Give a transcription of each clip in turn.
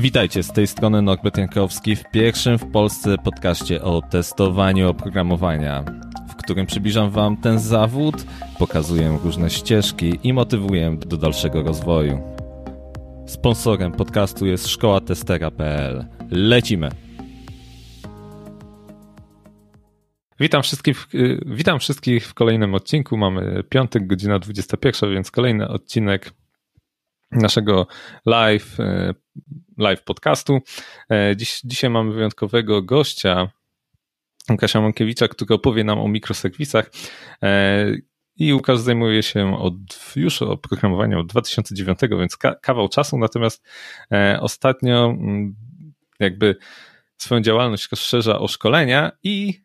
Witajcie, z tej strony Norbert Jankowski w pierwszym w Polsce podcaście o testowaniu oprogramowania, w którym przybliżam Wam ten zawód, pokazuję różne ścieżki i motywuję do dalszego rozwoju. Sponsorem podcastu jest szkoła testera.pl. Lecimy! Witam wszystkich, witam wszystkich w kolejnym odcinku. Mamy piątek, godzina 21, więc kolejny odcinek naszego live, e, live podcastu. E, dziś, dzisiaj mamy wyjątkowego gościa, Kasia Mankiewicza, który opowie nam o mikroserwisach. E, I Łukasz zajmuje się od, już oprogramowaniem od 2009, więc kawał czasu, natomiast ostatnio jakby swoją działalność rozszerza o szkolenia i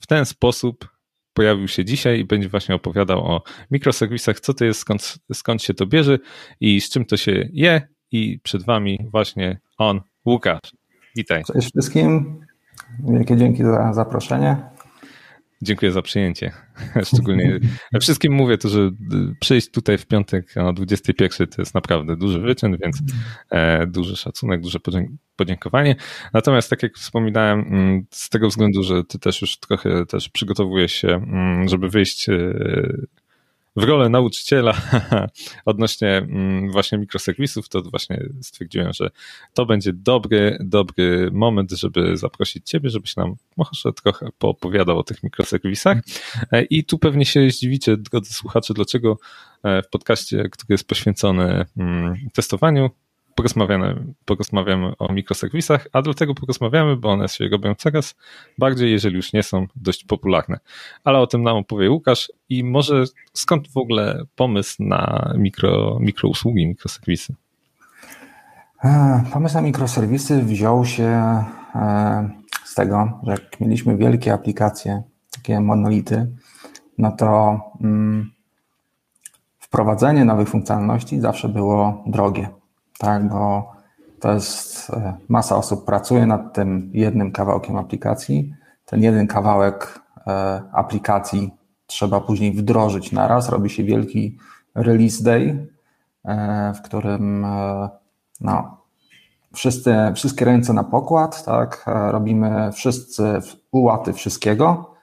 w ten sposób pojawił się dzisiaj i będzie właśnie opowiadał o mikroserwisach, co to jest, skąd, skąd się to bierze i z czym to się je. I przed Wami właśnie on, Łukasz. Witaj. Cześć wszystkim. Wielkie dzięki za zaproszenie. Dziękuję za przyjęcie. Szczególnie wszystkim mówię to, że przyjść tutaj w piątek o 21 to jest naprawdę duży wyczyn, więc e, duży szacunek, duże podziękowanie. Natomiast tak jak wspominałem, mm, z tego względu, że ty też już trochę też przygotowujesz się, mm, żeby wyjść e, w rolę nauczyciela odnośnie mm, właśnie mikroserwisów, to właśnie stwierdziłem, że to będzie dobry, dobry moment, żeby zaprosić Ciebie, żebyś nam może trochę poopowiadał o tych mikroserwisach. E, I tu pewnie się zdziwicie, drodzy słuchacze, dlaczego e, w podcaście, który jest poświęcony mm, testowaniu, porozmawiamy, porozmawiamy o mikroserwisach, a dlatego porozmawiamy, bo one się robią coraz bardziej, jeżeli już nie są dość popularne. Ale o tym nam opowie Łukasz i może skąd w ogóle pomysł na mikro, mikrousługi, mikroserwisy? E, pomysł na mikroserwisy wziął się e, z tego, że jak mieliśmy wielkie aplikacje, takie monolity, no to mm, wprowadzenie nowych funkcjonalności zawsze było drogie tak, bo to jest e, masa osób pracuje nad tym jednym kawałkiem aplikacji. Ten jeden kawałek e, aplikacji trzeba później wdrożyć naraz. Robi się wielki release day, e, w którym no, wszyscy, wszystkie ręce na pokład, tak, robimy wszyscy ułaty wszystkiego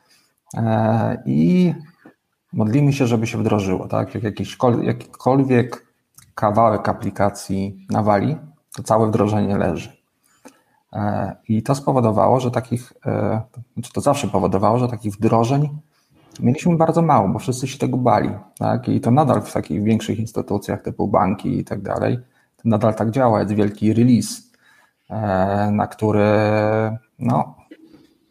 i modlimy się, żeby się wdrożyło, tak, jak jakikolwiek kawałek aplikacji nawali, to całe wdrożenie leży. E, I to spowodowało, że takich, e, znaczy to zawsze powodowało, że takich wdrożeń mieliśmy bardzo mało, bo wszyscy się tego bali. Tak? I to nadal w takich większych instytucjach typu banki i tak dalej, to nadal tak działa. Jest wielki release, e, na który no,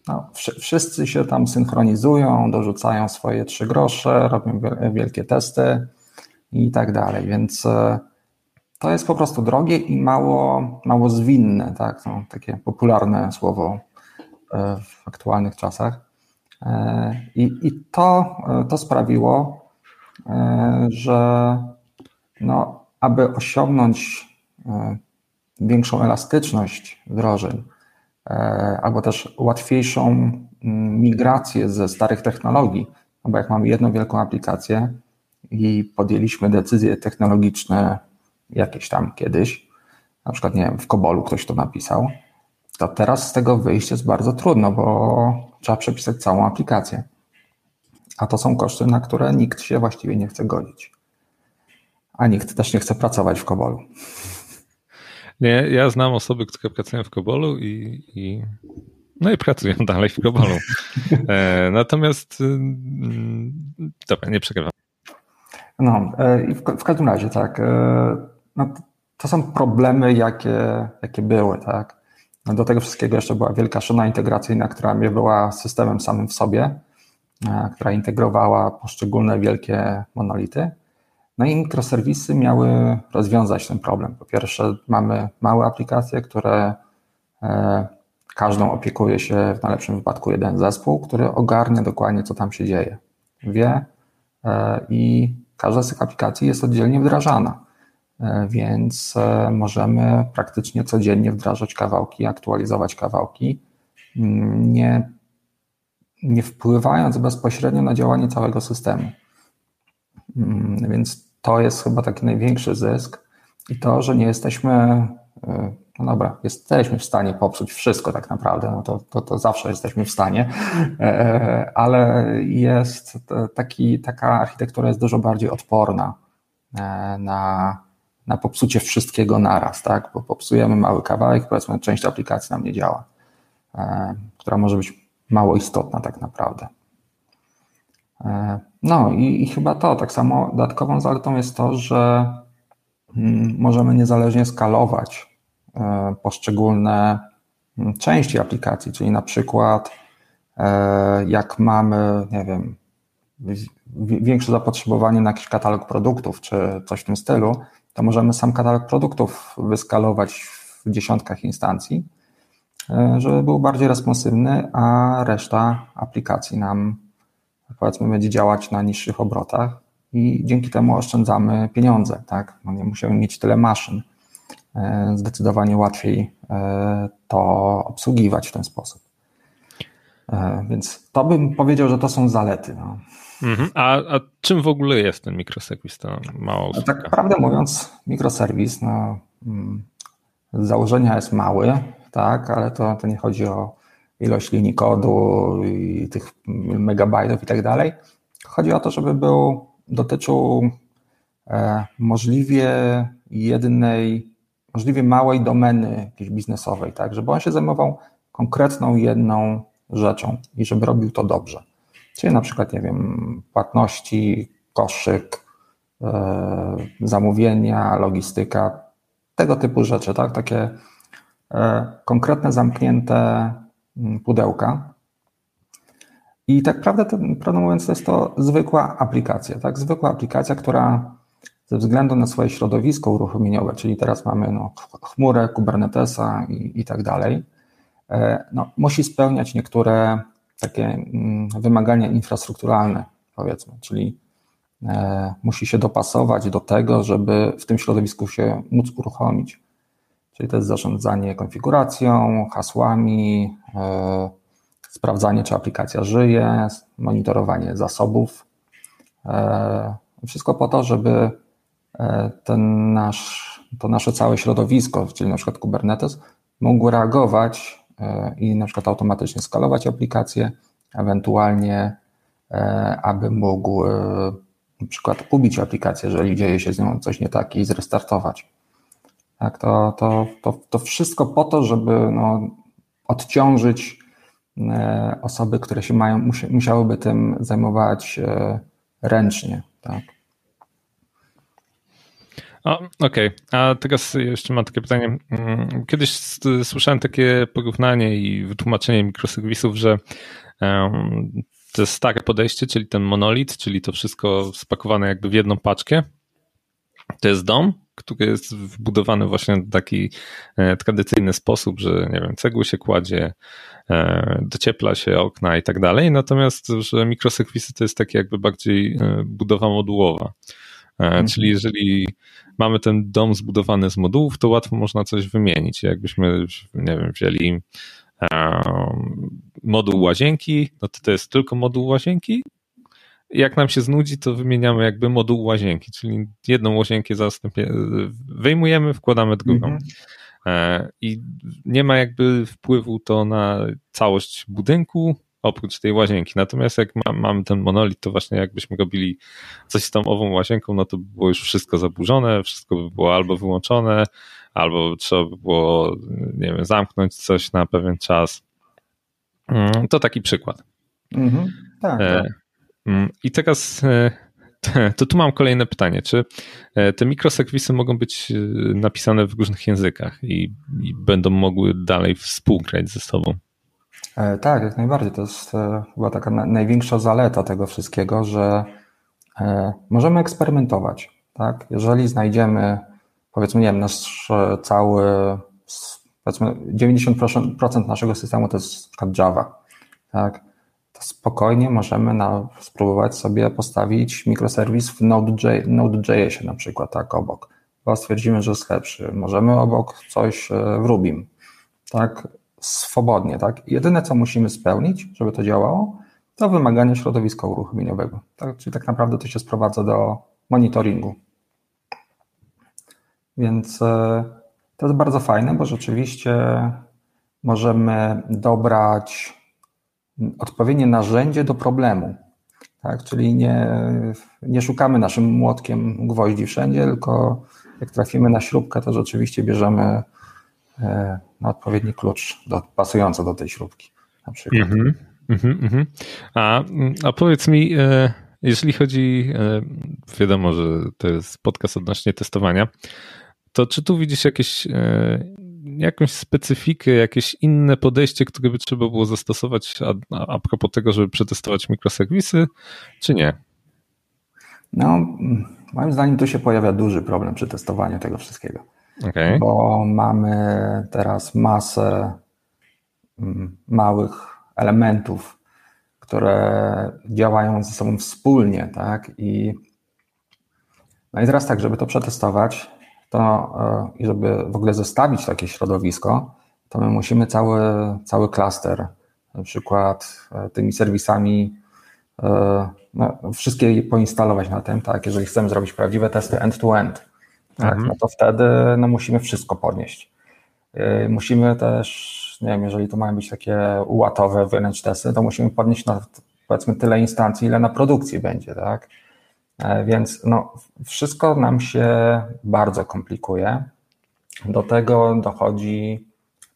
no, wszyscy się tam synchronizują, dorzucają swoje trzy grosze, robią wielkie testy i tak dalej. Więc e, to jest po prostu drogie i mało, mało zwinne, tak? No, takie popularne słowo e, w aktualnych czasach. E, I, i to, to sprawiło, że no, aby osiągnąć większą elastyczność wdrożeń, albo też łatwiejszą mm, migrację ze starych technologii, no bo jak mamy jedną wielką aplikację, i podjęliśmy decyzje technologiczne jakieś tam kiedyś, na przykład, nie wiem, w Kobolu ktoś to napisał, to teraz z tego wyjść jest bardzo trudno, bo trzeba przepisać całą aplikację. A to są koszty, na które nikt się właściwie nie chce godzić. A nikt też nie chce pracować w Kobolu. Nie, ja znam osoby, które pracują w Kobolu i, i no i pracują dalej w Kobolu. E, natomiast mm, dobra, nie przegrywam. No e, w, w każdym razie tak, e, no, to są problemy, jakie, jakie były, tak. No, do tego wszystkiego jeszcze była wielka szyna integracyjna, która nie była systemem samym w sobie, e, która integrowała poszczególne wielkie monolity. No i mikroserwisy miały rozwiązać ten problem. Po pierwsze, mamy małe aplikacje, które każdą opiekuje się w najlepszym wypadku jeden zespół, który ogarnia dokładnie, co tam się dzieje. Wie i Każda z tych aplikacji jest oddzielnie wdrażana, e, więc e, możemy praktycznie codziennie wdrażać kawałki, aktualizować kawałki, mm, nie, nie wpływając bezpośrednio na działanie całego systemu. Mm, więc to jest chyba taki największy zysk i to, że nie jesteśmy e, no dobra, jesteśmy w stanie popsuć wszystko tak naprawdę, no to, to, to zawsze jesteśmy w stanie, e, ale jest taki, taka architektura jest dużo bardziej odporna e, na, na popsucie wszystkiego naraz, tak? Bo popsujemy mały kawałek, powiedzmy, część aplikacji nam nie działa, e, która może być mało istotna tak naprawdę. No i, i chyba to, tak samo dodatkową zaletą jest to, że mm, możemy niezależnie skalować E, poszczególne mm, części aplikacji, czyli na przykład e, jak mamy, nie wiem, większe zapotrzebowanie na jakiś katalog produktów czy coś w tym stylu, to możemy sam katalog produktów wyskalować w dziesiątkach instancji, e, żeby był bardziej responsywny, a reszta aplikacji nam powiedzmy będzie działać na niższych obrotach i dzięki temu oszczędzamy pieniądze, tak? No nie musimy mieć tyle maszyn. E, zdecydowanie łatwiej e, to obsługiwać w ten sposób. E, więc to bym powiedział, że to są zalety. No. Mhm. A, a, czym w ogóle jest ten mikroserwis? To mało no, tak prawdę mówiąc, mikroserwis no, mm, z założenia jest mały, tak, ale to, to nie chodzi o ilość linii kodu i tych megabajtów i tak dalej. Chodzi o to, żeby był, dotyczył możliwie jednej możliwie małej domeny jakiejś biznesowej, tak, żeby on się zajmował konkretną jedną rzeczą i żeby robił to dobrze. Czyli na przykład, nie wiem, płatności, koszyk, yy, zamówienia, logistyka, tego typu rzeczy, tak, takie yy, konkretne, zamknięte mm, pudełka. I tak prawdę, prawdę mówiąc, to jest to zwykła aplikacja, tak, zwykła aplikacja, która ze względu na swoje środowisko uruchomieniowe, czyli teraz mamy no, chmurę, Kubernetesa i, i tak dalej, e, no, musi spełniać niektóre takie mm, wymagania infrastrukturalne, powiedzmy, czyli e, musi się dopasować do tego, żeby w tym środowisku się móc uruchomić. Czyli to jest zarządzanie konfiguracją, hasłami, e, sprawdzanie, czy aplikacja żyje, monitorowanie zasobów. Wszystko po to, żeby ten nasz, to nasze całe środowisko, czyli na przykład Kubernetes, mógł reagować e, i na przykład automatycznie skalować aplikację, ewentualnie e, aby mógł na przykład ubić aplikację, jeżeli dzieje się z nią coś nie tak i zrestartować. Tak, to, to, to, to wszystko po to, żeby no, odciążyć osoby, które się mają, musiałyby tym zajmować ręcznie. Tak. Okej, okay. a teraz jeszcze mam takie pytanie. Mm, kiedyś słyszałem takie porównanie i wytłumaczenie mikroserwisów, że to stare podejście, czyli ten monolit, czyli to wszystko spakowane jakby w jedną paczkę, to jest dom, który jest wbudowany właśnie w taki e, tradycyjny sposób, że nie wiem, cegły się kładzie, e, dociepla się okna i tak dalej, natomiast że mikroserwisy to jest takie jakby bardziej e, budowa modułowa. Mhm. Czyli jeżeli mamy ten dom zbudowany z modułów, to łatwo można coś wymienić. Jakbyśmy, nie wiem, wzięli moduł łazienki, no to to jest tylko moduł łazienki. Jak nam się znudzi, to wymieniamy jakby moduł łazienki, czyli jedną łazienkę zastępie, wyjmujemy, wkładamy drugą. Mhm. E, I nie ma jakby wpływu to na całość budynku, oprócz tej łazienki. Natomiast jak ma, mamy ten monolit, to właśnie jakbyśmy robili coś z tą ową łazienką, no to by było już wszystko zaburzone, wszystko by było albo wyłączone, albo trzeba by było, nie wiem, zamknąć coś na pewien czas. Mm, to taki przykład. Mhm, tak, e, tak. Mm, I teraz e, to tu mam kolejne pytanie. Czy e, te mikroserwisy mogą być napisane w różnych językach i, i będą mogły dalej współgrać ze sobą? E, tak, jak najbardziej. To jest e, chyba taka największa zaleta tego wszystkiego, że e, możemy eksperymentować. Tak? Jeżeli znajdziemy, powiedzmy, nie wiem, nasz cały, powiedzmy, 90% naszego systemu to jest na Java, tak? to spokojnie możemy na, spróbować sobie postawić mikroserwis w Node.js Node na przykład, tak, obok. Bo stwierdzimy, że jest lepszy. Możemy obok coś w Rubim, tak? Swobodnie. Tak? Jedyne, co musimy spełnić, żeby to działało, to wymagania środowiska uruchomieniowego. Tak? Czyli tak naprawdę to się sprowadza do monitoringu. Więc e, To jest bardzo fajne, bo rzeczywiście możemy dobrać odpowiednie narzędzie do problemu. Tak? Czyli nie, nie szukamy naszym młotkiem gwoździ wszędzie, tylko jak trafimy na śrubkę, to rzeczywiście bierzemy na odpowiedni klucz do, pasujący do tej śrubki. Na przykład. Mm-hmm, mm-hmm. A, a powiedz mi, e, jeżeli chodzi, e, wiadomo, że to jest podcast odnośnie testowania, to czy tu widzisz jakieś, jakąś specyfikę, jakieś inne podejście, które by trzeba było zastosować a, a propos tego, żeby przetestować mikroserwisy, czy nie? No, moim zdaniem tu się pojawia duży problem przy testowaniu tego wszystkiego. Okay. Bo mamy teraz masę mm, małych elementów, które działają ze sobą wspólnie, tak? I, no i teraz tak, żeby to przetestować, to e, i żeby w ogóle zostawić takie środowisko, to my musimy cały, cały klaster, na przykład e, tymi serwisami, e, no, wszystkie poinstalować na tym, tak, jeżeli chcemy zrobić prawdziwe testy end-to-end, tak, mhm. no to wtedy no, musimy wszystko podnieść. Musimy też, nie wiem, jeżeli to mają być takie ułatowe wręcz testy, to musimy podnieść na powiedzmy tyle instancji, ile na produkcji będzie, tak? E, więc no, wszystko nam się bardzo komplikuje. Do tego dochodzi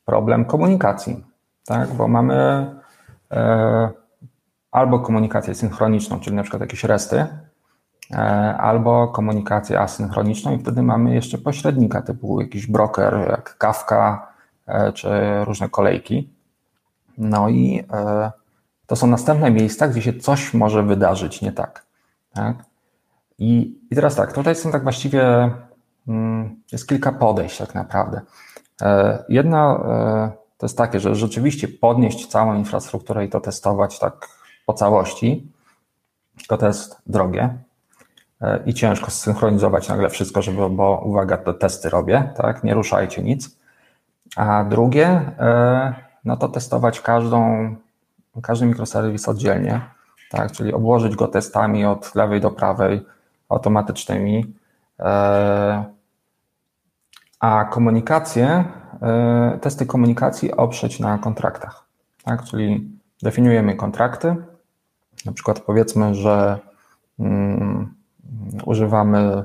problem komunikacji, tak? bo mamy e, albo komunikację synchroniczną, czyli na przykład jakieś resty, albo komunikację asynchroniczną i wtedy mamy jeszcze pośrednika typu jakiś broker jak Kafka czy różne kolejki. No i to są następne miejsca, gdzie się coś może wydarzyć nie tak. tak? I, I teraz tak, tutaj są tak właściwie, mm, jest kilka podejść tak naprawdę. E, jedna e, to jest takie, że rzeczywiście podnieść całą infrastrukturę i to testować tak po całości, tylko to jest drogie e, i ciężko zsynchronizować nagle wszystko, żeby, bo uwaga, te testy robię, tak, nie ruszajcie nic. A drugie, no to testować każdą, każdy mikroserwis oddzielnie, tak, czyli obłożyć go testami od lewej do prawej, automatycznymi, e, a komunikację, e, testy komunikacji oprzeć na kontraktach. Tak? Czyli definiujemy kontrakty, na przykład powiedzmy, że um, używamy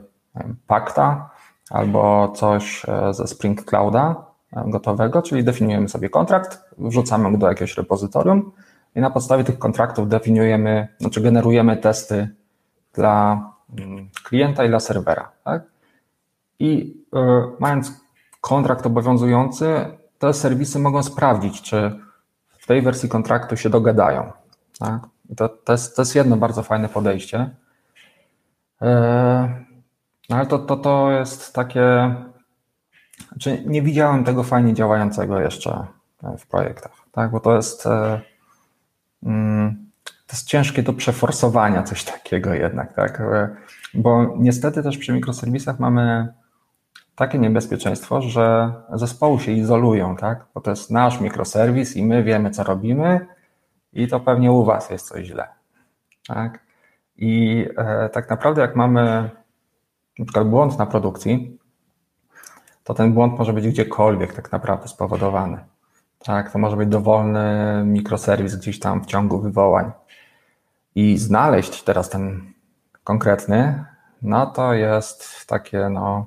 Pakta albo coś e, ze Spring Clouda gotowego, czyli definiujemy sobie kontrakt, wrzucamy go do jakiegoś repozytorium i na podstawie tych kontraktów definiujemy, znaczy generujemy testy dla klienta i dla serwera. Tak? I y, mając kontrakt obowiązujący, te serwisy mogą sprawdzić, czy w tej wersji kontraktu się dogadają. Tak? To, to, jest, to jest jedno bardzo fajne podejście. E, no ale to, to, to jest takie. Znaczy nie widziałem tego fajnie działającego jeszcze w projektach, tak? bo to jest. E, mm, to jest ciężkie do przeforsowania coś takiego jednak, tak? Bo niestety też przy mikroserwisach mamy takie niebezpieczeństwo, że zespoły się izolują, tak? Bo to jest nasz mikroserwis i my wiemy, co robimy i to pewnie u was jest coś źle, tak? I e, tak naprawdę jak mamy na przykład błąd na produkcji, to ten błąd może być gdziekolwiek tak naprawdę spowodowany. Tak, to może być dowolny mikroserwis gdzieś tam w ciągu wywołań. I znaleźć teraz ten konkretny, no to jest takie, no,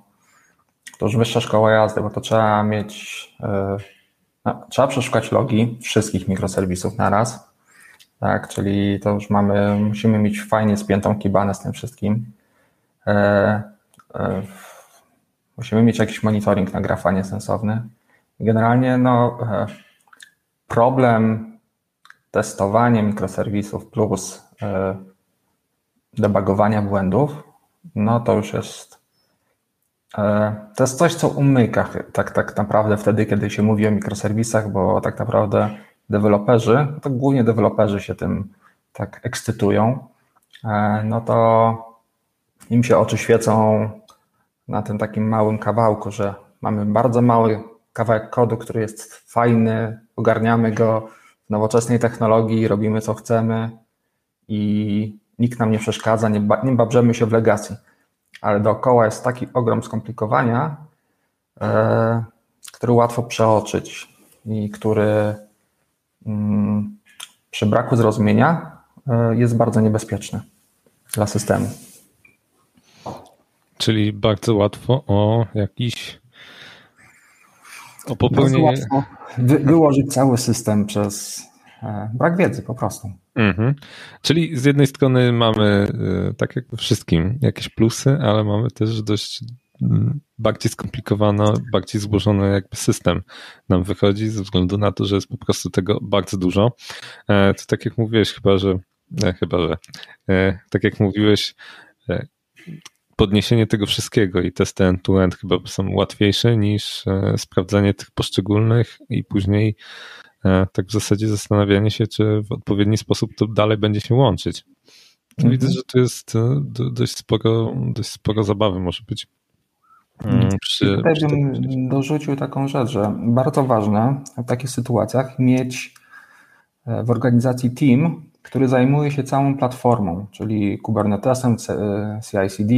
to już wyższa szkoła jazdy, bo to trzeba mieć, yy, no, trzeba przeszukać logi wszystkich mikroserwisów na raz, tak, czyli to już mamy, musimy mieć fajnie spiętą kibanę z tym wszystkim. Yy, yy, musimy mieć jakiś monitoring na grafanie sensowny. Generalnie, no, problem testowanie mikroserwisów plus e, debugowania błędów, no to już jest e, to jest coś, co umyka tak, tak naprawdę wtedy, kiedy się mówi o mikroserwisach, bo tak naprawdę deweloperzy, to głównie deweloperzy się tym tak ekscytują, e, no to im się oczy świecą na tym takim małym kawałku, że mamy bardzo mały kawałek kodu, który jest fajny, ogarniamy go, w nowoczesnej technologii, robimy co chcemy i nikt nam nie przeszkadza, nie, ba, nie babrzemy się w legacji. Ale dookoła jest taki ogrom skomplikowania, e, który łatwo przeoczyć i który przy braku zrozumienia e, jest bardzo niebezpieczny dla systemu. Czyli bardzo łatwo o jakiś o popełnienie... Łatwo wy, wyłożyć cały system przez e, brak wiedzy po prostu. Mhm. Czyli z jednej strony mamy, e, tak jak we wszystkim, jakieś plusy, ale mamy też dość mm, bardziej skomplikowany, bardziej złożony jakby system nam wychodzi ze względu na to, że jest po prostu tego bardzo dużo. E, to tak jak mówiłeś, chyba, że chyba, że tak jak mówiłeś, podniesienie tego wszystkiego i testy end-to-end chyba są łatwiejsze niż sprawdzanie tych poszczególnych i później E, tak w zasadzie zastanawianie się, czy w odpowiedni sposób to dalej będzie się łączyć. Mhm. Widzę, że tu jest e, dość sporo, dość sporo zabawy może być. Mm, przy, Tutaj przy bym dorzucił taką rzecz, że bardzo ważne w takich sytuacjach mieć e, w organizacji team, który zajmuje się całą platformą, czyli Kubernetesem, CI/CD,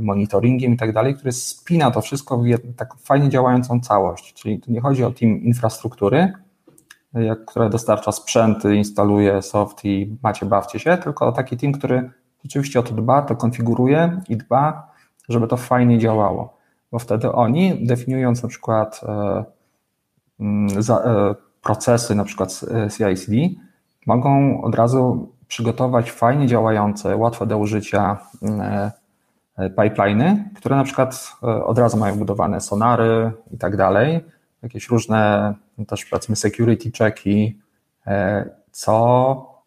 monitoringiem i tak dalej, który spina to wszystko w tak fajnie działającą całość. Czyli tu nie chodzi o team infrastruktury, jak, która dostarcza sprzęty, instaluje soft i macie, bawcie się, tylko taki team, który rzeczywiście o to dba, to konfiguruje i dba, żeby to fajnie działało. Bo wtedy oni, definiując na przykład e, mm, e, procesy, na przykład CI/CD, mogą od razu przygotować fajnie działające, łatwe do użycia mm, e, pipeliny, które na przykład e, od razu mają budowane sonary i tak dalej, jakieś różne też powiedzmy security checki, e, co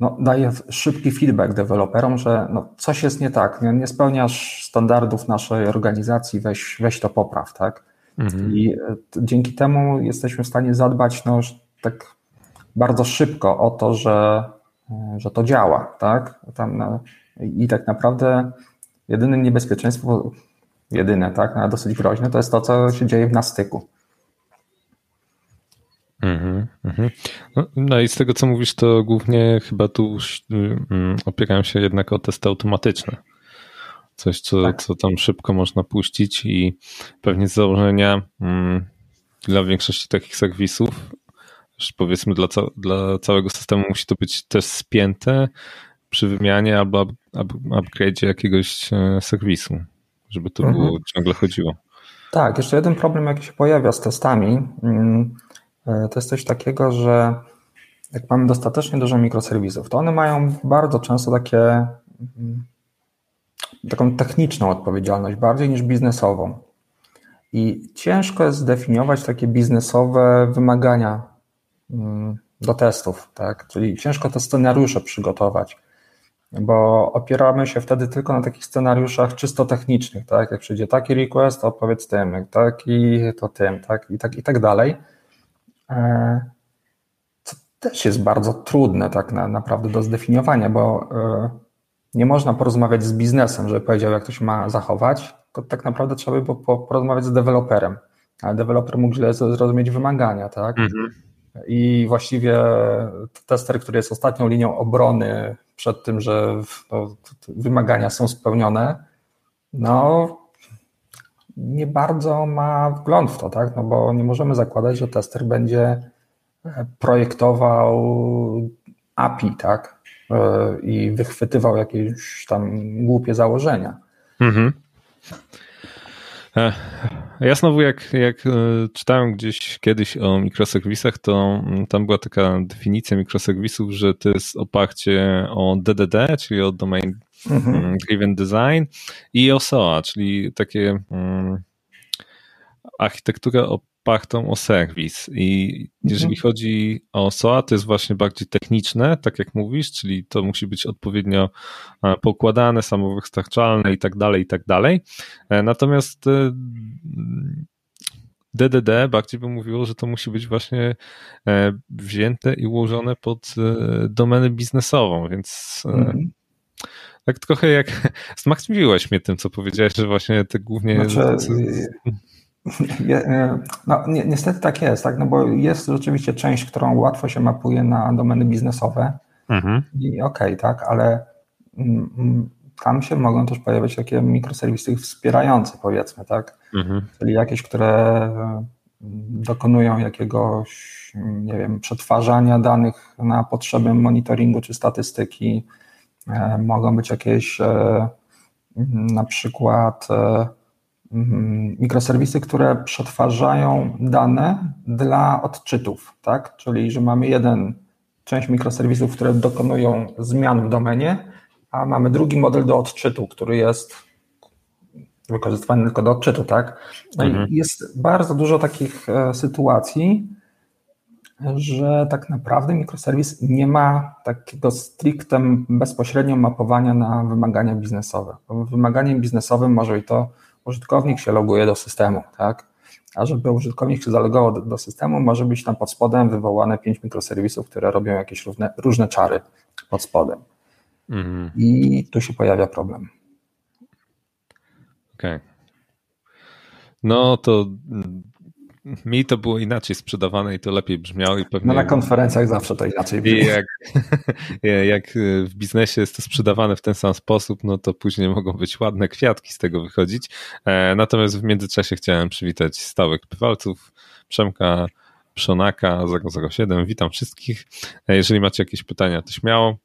no, daje szybki feedback deweloperom, że no, coś jest nie tak, nie, nie spełniasz standardów naszej organizacji, weź, weź to popraw, tak? Mhm. I e, dzięki temu jesteśmy w stanie zadbać no, tak bardzo szybko o to, że, e, że to działa, tak? Tam, no, I tak naprawdę jedyne niebezpieczeństwo, jedyne, tak, ale dosyć groźne, to jest to, co się dzieje w nastyku. Mm -hmm. no, no, i z tego co mówisz, to głównie chyba tu um, opierają się jednak o testy automatyczne. Coś, co, tak. co tam szybko można puścić i pewnie z założenia um, dla większości takich serwisów, powiedzmy dla, ca dla całego systemu musi to być też spięte przy wymianie albo up upgrade jakiegoś e, serwisu, żeby to było mhm. ciągle chodziło. Tak, jeszcze jeden problem, jaki się pojawia z testami, mm, to jest coś takiego, że jak mamy dostatecznie dużo mikroserwisów, to one mają bardzo często takie mm, taką techniczną odpowiedzialność bardziej niż biznesową. I ciężko jest zdefiniować takie biznesowe wymagania mm, do testów, tak? Czyli ciężko te scenariusze przygotować, bo opieramy się wtedy tylko na takich scenariuszach czysto technicznych, tak? Jak przyjdzie taki request, to powiedz tym, taki, to tym, tak? I tak, i tak dalej. E, co też jest bardzo trudne tak na, naprawdę do zdefiniowania, bo e, nie można porozmawiać z biznesem, żeby powiedział, jak to się ma zachować, to tak naprawdę trzeba by porozmawiać z deweloperem, ale deweloper mógł źle zrozumieć wymagania, tak? Mhm. I właściwie tester, który jest ostatnią linią obrony przed tym, że no, wymagania są spełnione, no nie bardzo ma wgląd w to, tak? No bo nie możemy zakładać, że tester będzie e, projektował API, tak? E, I wychwytywał jakieś tam głupie założenia. Mhm. E, ja znowu jak, jak czytałem gdzieś kiedyś o mikroserwisach, to mm, tam była taka definicja mikroserwisów, że to jest oparcie o DDD, czyli o Domain mhm. Mm, driven Design i OSOA, czyli takie um, architekturę opartą o serwis. I jeżeli mhm. chodzi o SOA, to jest właśnie bardziej techniczne, tak jak mówisz, czyli to musi być odpowiednio e, pokładane, samowystarczalne i tak dalej, i tak dalej. E, natomiast DDD e, bardziej by mówiło, że to musi być właśnie wzięte i ułożone pod domenę biznesową, więc mhm tak trochę jak zmartwiłeś mnie tym, co powiedziałeś, że właśnie te głównie... Znaczy, e, no, ni niestety tak jest, tak? no bo jest rzeczywiście część, którą łatwo się mapuje na domeny biznesowe mhm. i okej, okay, tak, ale mm, mm, tam się mogą też pojawiać takie mikroserwisy wspierające, powiedzmy, tak? Mhm. Czyli jakieś, które dokonują jakiegoś, nie wiem, przetwarzania danych na potrzeby monitoringu czy statystyki. E, mogą być jakieś e, na przykład mm, mikroserwisy, które przetwarzają dane dla odczytów, tak? Czyli, że mamy jeden część mikroserwisów, które dokonują zmian w domenie, a mamy drugi model do odczytu, który jest wykorzystywany tylko do odczytu, tak? No mhm. i jest bardzo dużo takich e, sytuacji, że tak naprawdę mikroserwis nie ma takiego stricte bezpośrednio mapowania na wymagania biznesowe. Wymaganiem biznesowym może i to użytkownik się loguje do systemu, tak? A żeby użytkownik się zalogował do, do systemu, może być tam pod spodem wywołane pięć mikroserwisów, które robią jakieś różne, różne czary pod spodem. Mhm. I tu się pojawia problem. Okej. Okay. No to mi to było inaczej sprzedawane i to lepiej brzmiało i pewnie... No na konferencjach zawsze to inaczej brzmi. Jak, jak w biznesie jest to sprzedawane w ten sam sposób, no to później mogą być ładne kwiatki z tego wychodzić. E, natomiast w międzyczasie chciałem przywitać stałych bywalców, Przemka Przonaka 007. Witam wszystkich. E, jeżeli macie jakieś pytania, to śmiało.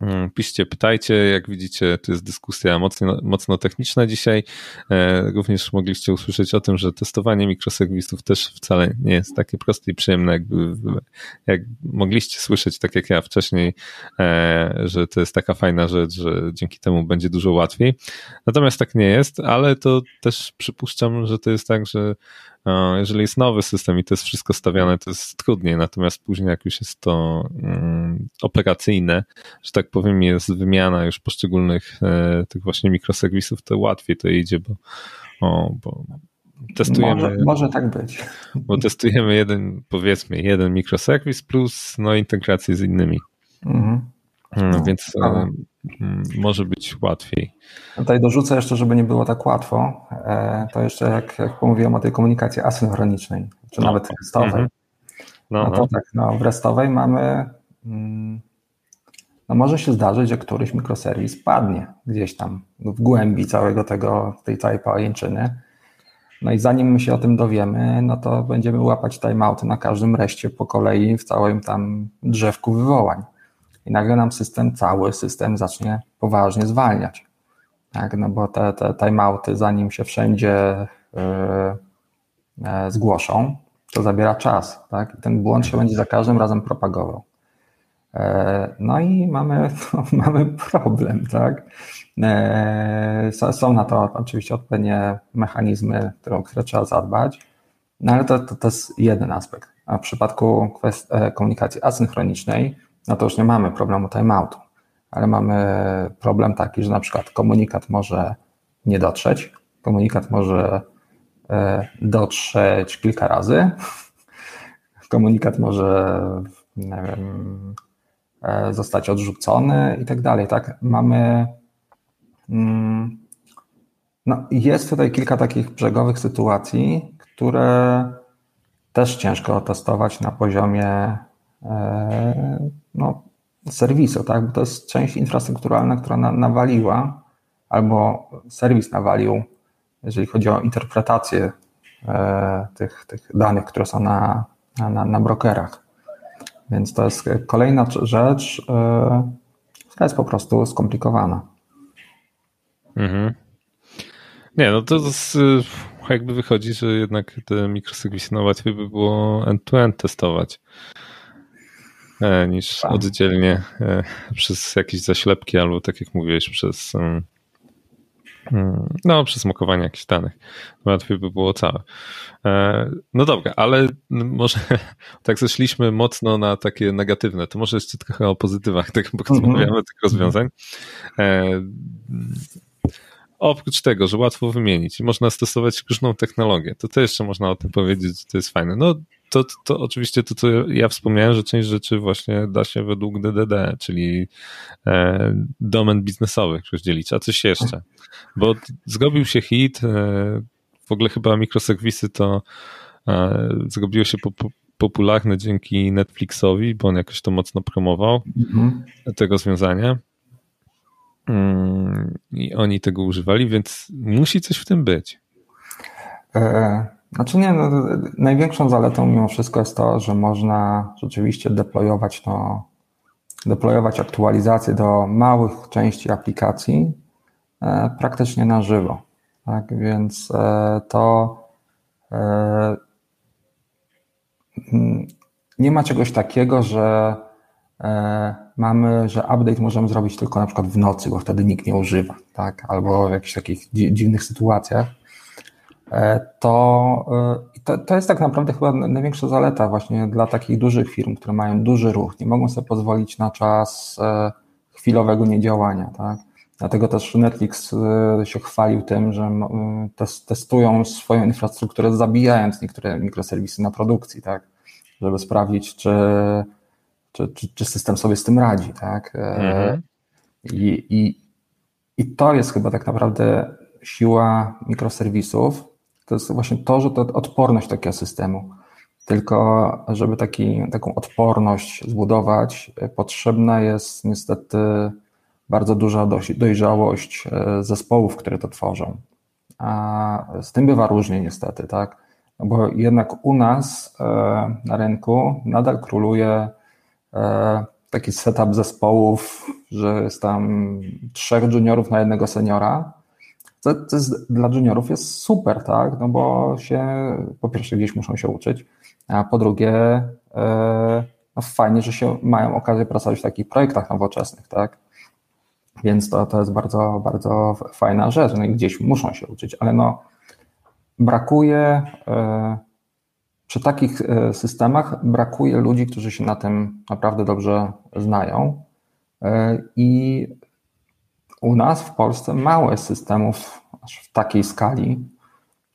Mm, piszcie, pytajcie. Jak widzicie, to jest dyskusja mocno, mocno techniczna dzisiaj. E, również mogliście usłyszeć o tym, że testowanie mikroserwisów też wcale nie jest takie proste i przyjemne, jakby, jak mogliście słyszeć, tak jak ja wcześniej, e, że to jest taka fajna rzecz, że dzięki temu będzie dużo łatwiej. Natomiast tak nie jest, ale to też przypuszczam, że to jest tak, że jeżeli jest nowy system i to jest wszystko stawiane, to jest trudniej, natomiast później jak już jest to um, operacyjne, że tak powiem, jest wymiana już poszczególnych e, tych właśnie mikroserwisów, to łatwiej to idzie, bo, o, bo testujemy. Może, może, tak być. Bo testujemy jeden, powiedzmy, jeden mikroserwis plus no, integrację z innymi. Mhm. No, więc e, może być łatwiej. Tutaj dorzucę jeszcze, żeby nie było tak łatwo, e, to jeszcze jak, jak mówiłem o tej komunikacji asynchronicznej, czy no. nawet restowej, mhm. no, no, to no. tak, no, w restowej mamy, mm, no może się zdarzyć, że któryś mikroserwis padnie gdzieś tam w głębi całego tego, tej całej pajęczyny, no i zanim my się o tym dowiemy, no to będziemy łapać timeouty na każdym reście po kolei w całym tam drzewku wywołań i nagle nam system, cały system zacznie poważnie zwalniać. Tak, no bo te, te timeouty, zanim się wszędzie yy, zgłoszą, to zabiera czas, tak? I ten błąd się będzie za każdym razem propagował. E, no i mamy, no, mamy problem, tak? Są na to oczywiście odpowiednie mechanizmy, które, trzeba zadbać, no ale to, to, to jest jeden aspekt. A w przypadku kwestii komunikacji asynchronicznej, no to już nie mamy problemu timeoutu, ale mamy problem taki, że na przykład komunikat może nie dotrzeć, komunikat może e, dotrzeć kilka razy, komunikat może wiem, e, zostać odrzucony i tak dalej. Tak? Mamy. Mm, no, jest tutaj kilka takich brzegowych sytuacji, które też ciężko testować na poziomie no, serwisu, tak? bo to jest część infrastrukturalna, która na, nawaliła, albo serwis nawalił, jeżeli chodzi o interpretację e, tych, tych danych, które są na, na, na brokerach. Więc to jest kolejna rzecz, e, która jest po prostu skomplikowana. Mhm. Nie, no to z, jakby wychodzi, że jednak te mikroserwisy no łatwiej by było end-to-end testować. E, niż oddzielnie e, przez jakieś zaślepki albo tak jak mówiłeś, przez mm, mm, no, przez mokowanie jakichś danych. Łatwiej by było całe. E, no dobra, ale może tak zeszliśmy mocno na takie negatywne, to może jeszcze trochę o pozytywach tego porozmawiamy, mm -hmm. tych rozwiązań. Oprócz tego, że łatwo wymienić i można stosować różną technologię, to to jeszcze można o tym powiedzieć, że to jest fajne. No to, to oczywiście to, co ja wspomniałem, że część rzeczy właśnie da się według DDD, czyli e, domen biznesowych rozdzielić, a coś jeszcze. Bo zrobił się hit, e, w ogóle chyba mikroserwisy to e, zrobiło się po, po, popularne dzięki Netflixowi, bo on jakoś to mocno promował, mhm. te rozwiązania. Mm, I oni tego używali, więc musi coś w tym być. E, Znaczy nie, no, największą zaletą mimo wszystko jest to, że można rzeczywiście deployować, no, deployować aktualizacje do małych części aplikacji e, praktycznie na żywo. Tak, więc e, to e, nie ma czegoś takiego, że e, mamy, że update możemy zrobić tylko na przykład w nocy, bo wtedy nikt nie używa, tak? Albo w jakichś takich dziwnych sytuacjach. E, to, e, to, to jest tak naprawdę chyba największa zaleta właśnie dla takich dużych firm, które mają duży ruch, nie mogą sobie pozwolić na czas e, chwilowego niedziałania, tak? Dlatego też Netflix się chwalił tym, że testują swoją infrastrukturę, zabijając niektóre mikroserwisy na produkcji, tak? Żeby sprawdzić, czy, czy, czy, czy system sobie z tym radzi, tak? Mhm. I, i, I to jest chyba tak naprawdę siła mikroserwisów, to jest właśnie to, że to odporność takiego systemu. Tylko, żeby taki, taką odporność zbudować, e, potrzebna jest niestety bardzo duża dojrzałość e, zespołów, które to tworzą. A z tym bywa różnie niestety, tak? No bo jednak u nas e, na rynku nadal króluje taki setup zespołów, że jest tam trzech juniorów na jednego seniora, to, to jest, dla juniorów jest super, tak? No bo się po pierwsze gdzieś muszą się uczyć, a po drugie e, no fajnie, że się mają okazję pracować w takich projektach nowoczesnych, tak? Więc to, to jest bardzo, bardzo fajna rzecz. No i gdzieś muszą się uczyć, ale no brakuje e, przy takich e, systemach brakuje ludzi, którzy się na tym naprawdę dobrze znają. I u nas w Polsce mało jest systemów aż w takiej skali,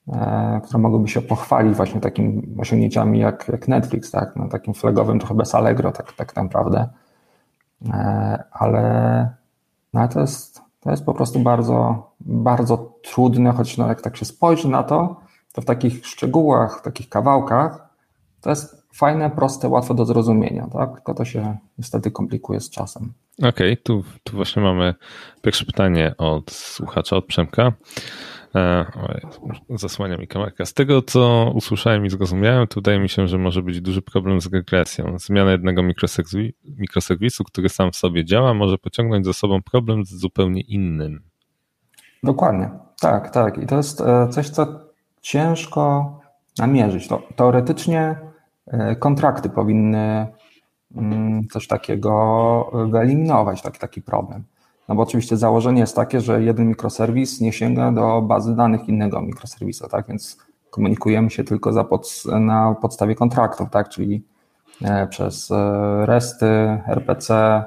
e, które mogłyby się pochwalić właśnie takimi osiągnięciami jak, jak Netflix, tak? No, takim flagowym trochę bez Allegro, tak, tak naprawdę. E, ale no, to, jest, to jest po prostu bardzo, bardzo trudne, choć no, jak tak się spojrzy na to, to w takich szczegółach, w takich kawałkach, to jest fajne, proste, łatwe do zrozumienia, tak? Tylko to się niestety komplikuje z czasem. Okej, okay, tu, tu właśnie mamy pierwsze pytanie od słuchacza, od Przemka. E, zasłania mi kamerka. Z tego, co usłyszałem i zrozumiałem, to wydaje mi się, że może być duży problem z regresją. Zmiana jednego mikroserwisu, który sam w sobie działa, może pociągnąć za sobą problem z zupełnie innym. Dokładnie. Tak, tak. I to jest e, coś, co ciężko namierzyć. To, teoretycznie E, kontrakty powinny coś takiego wyeliminować, taki, taki problem. No bo oczywiście założenie jest takie, że jeden mikroserwis nie sięga do bazy danych innego mikroserwisu, tak? Więc komunikujemy się tylko za pod, na podstawie kontraktów, tak? Czyli e, przez e, RESTy, RPC,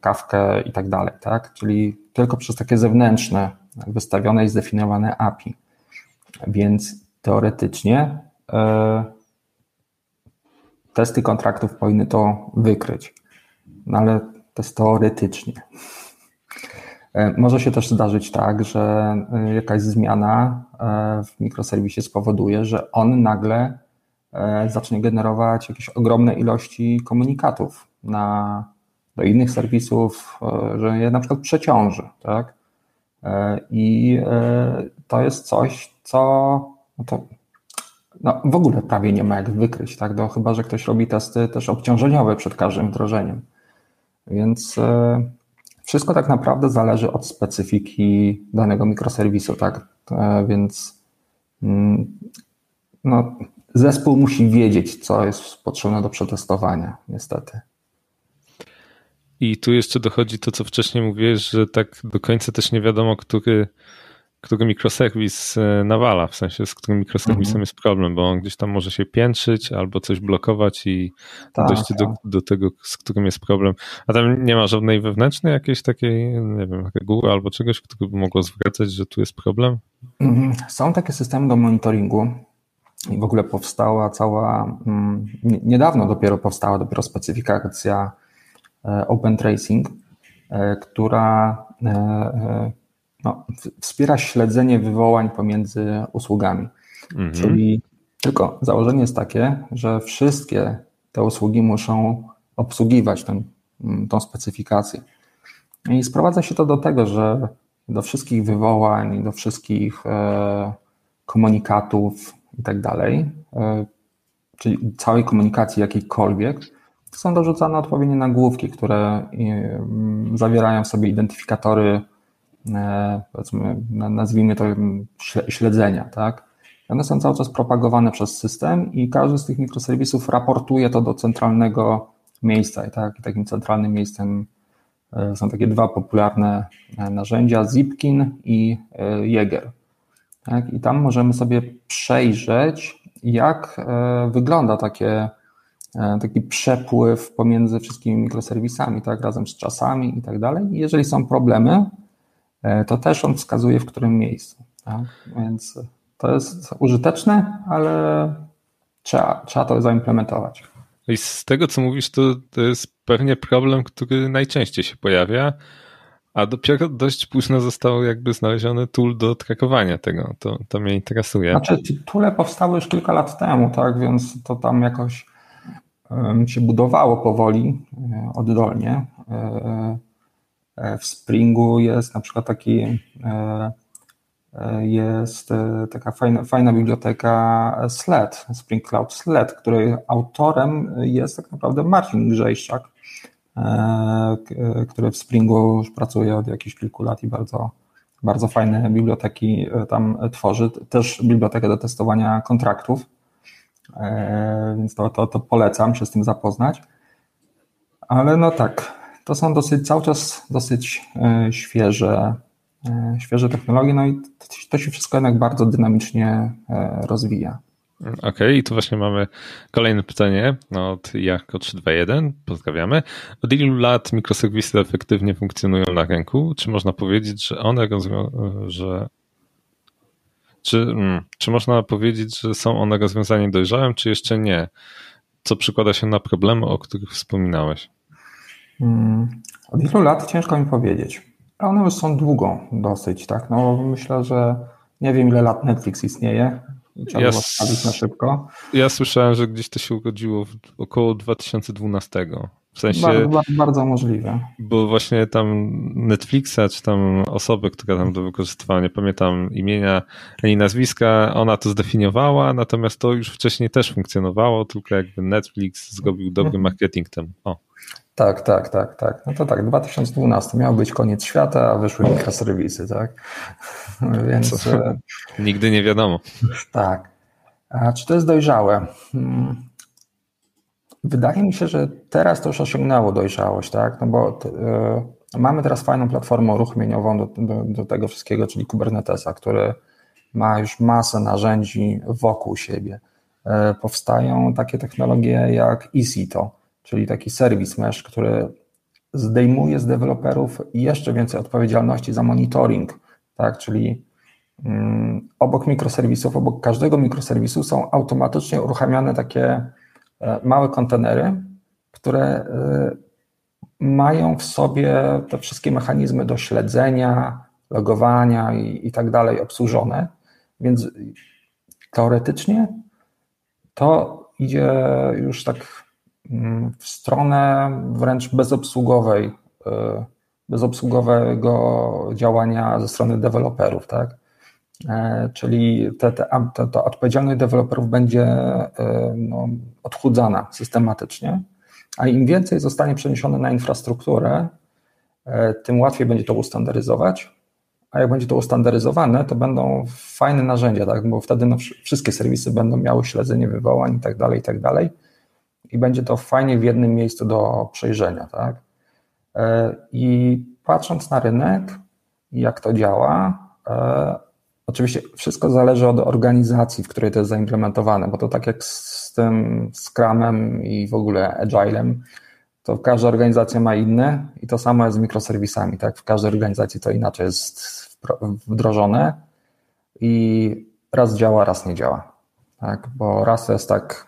Kafkę i tak dalej, tak? Czyli tylko przez takie zewnętrzne, wystawione i zdefiniowane API. Więc teoretycznie testy kontraktów powinny to wykryć. No ale to jest teoretycznie. E, może się też zdarzyć tak, że e, jakaś zmiana e, w mikroserwisie spowoduje, że on nagle zacznie generować jakieś ogromne ilości komunikatów na, do innych serwisów, że je na przykład przeciąży. Tak? I to jest coś, co no to no, w ogóle prawie nie ma jak wykryć, tak? Do, chyba, że ktoś robi testy też obciążeniowe przed każdym wdrożeniem. Więc e, wszystko tak naprawdę zależy od specyfiki danego mikroserwisu, tak? E, więc mm, no, zespół musi wiedzieć, co jest potrzebne do przetestowania, niestety. I tu jeszcze dochodzi to, co wcześniej mówiłeś, że tak do końca też nie wiadomo, który który mikroserwis e, nawala, w sensie z którym mikroserwisem mhm. jest problem, bo on gdzieś tam może się piętrzyć albo coś blokować i tak, dojść tak. do, do tego, z którym jest problem. A tam nie ma żadnej wewnętrznej jakiejś takiej, nie wiem, reguły albo czegoś, które by mogło zwracać, że tu jest problem? Mhm. Są takie systemy do monitoringu i w ogóle powstała cała, mm, niedawno dopiero powstała dopiero specyfikacja e, Open Tracing, e, która no, wspiera śledzenie wywołań pomiędzy usługami. Mhm. Czyli tylko założenie jest takie, że wszystkie te usługi muszą obsługiwać ten, mm, tą specyfikację. I sprowadza się to do tego, że do wszystkich wywołań, do wszystkich e, komunikatów i tak dalej, czyli całej komunikacji jakiejkolwiek, są dorzucane odpowiednie nagłówki, które zawierają w sobie identyfikatory, powiedzmy, nazwijmy to śledzenia, tak? One są cały czas propagowane przez system i każdy z tych mikroserwisów raportuje to do centralnego miejsca. I, tak, takim centralnym miejscem e, są takie dwa popularne e, narzędzia, Zipkin i e, Jaeger. Tak? I tam możemy sobie przejrzeć, jak wygląda takie, taki przepływ pomiędzy wszystkimi mikroserwisami, tak, razem z czasami i tak dalej. I jeżeli są problemy, to też on wskazuje, w którym miejscu. Tak? Więc to jest użyteczne, ale trzeba, trzeba to zaimplementować. No I z tego, co mówisz, to, to jest pewnie problem, który najczęściej się pojawia, a dopiero dość późno został jakby znaleziony tool do trakowania tego. To, to mnie interesuje. Znaczy, toole powstały już kilka lat temu, tak, więc to tam jakoś um, się budowało powoli, e, oddolnie. E, e, w Springu jest na przykład taki jest e, taka fajna, fajna biblioteka SLED, Spring Cloud SLED, której autorem jest tak naprawdę Marcin Grzejszczak, e, który w Springu już pracuje od jakichś kilku lat i bardzo, bardzo fajne biblioteki e, tam tworzy. Też bibliotekę do testowania kontraktów, więc to, to, to polecam się z tym zapoznać. Ale no tak, to są dosyć, cały czas dosyć świeże E, świeże technologie, no i to się wszystko jednak bardzo dynamicznie e, rozwija. Okej, okay, i tu właśnie mamy kolejne pytanie od Jako321. Pozdrawiamy. Od ilu lat mikroserwisy efektywnie funkcjonują na rynku? Czy można powiedzieć, że one że czy, hmm, czy można powiedzieć, że są one rozwiązaniem dojrzałym, czy jeszcze nie? Co przykłada się na problemy, o których wspominałeś? Hmm, od ilu lat ciężko mi powiedzieć. One już są długo dosyć, tak? No myślę, że nie wiem ile lat Netflix istnieje. Trzeba ja, na szybko. Ja słyszałem, że gdzieś to się urodziło około 2012. W sensie. Bardzo, bardzo, możliwe. Bo właśnie tam Netflixa, czy tam osoby, która tam do wykorzystywania, nie pamiętam imienia ani nazwiska, ona to zdefiniowała, natomiast to już wcześniej też funkcjonowało, tylko jakby Netflix zrobił dobry mhm. marketing tam. O. Tak, tak, tak, tak. No to tak, 2012 miał być koniec świata, a wyszły mikroserwisy, tak? Więc. E, Nigdy nie wiadomo. Tak. A czy to jest dojrzałe? Hmm. Wydaje mi się, że teraz to już osiągnęło dojrzałość, tak? No bo y, mamy teraz fajną platformę uruchomieniową do, do, do, tego wszystkiego, czyli Kubernetesa, który ma już masę narzędzi wokół siebie. Y, powstają takie technologie jak EasyTo, czyli taki serwis mesh, który zdejmuje z deweloperów jeszcze więcej odpowiedzialności za monitoring, tak, czyli mm, obok mikroserwisów, obok każdego mikroserwisu są automatycznie uruchamiane takie e, małe kontenery, które e, mają w sobie te wszystkie mechanizmy do śledzenia, logowania i, i tak dalej obsłużone, więc teoretycznie to idzie już tak w stronę wręcz bezobsługowej, e, bezobsługowego działania ze strony deweloperów, tak? E, czyli te, te, te, ta odpowiedzialność deweloperów będzie e, no, odchudzana systematycznie, a im więcej zostanie przeniesione na infrastrukturę, tym łatwiej będzie to ustandaryzować, a jak będzie to ustandaryzowane, to będą fajne narzędzia, tak? bo wtedy no, wszystkie serwisy będą miały śledzenie wywołań i tak dalej, i tak dalej i będzie to fajnie w jednym miejscu do przejrzenia. Tak? E, I patrząc na rynek jak to działa, e, oczywiście wszystko zależy od organizacji, w której to jest zaimplementowane, bo to tak jak z tym Scrumem i w ogóle Agilem, to każda organizacja ma inne i to samo jest z mikroserwisami. Tak? W każdej organizacji to inaczej jest wdrożone i raz działa, raz nie działa. Tak? Bo raz to jest tak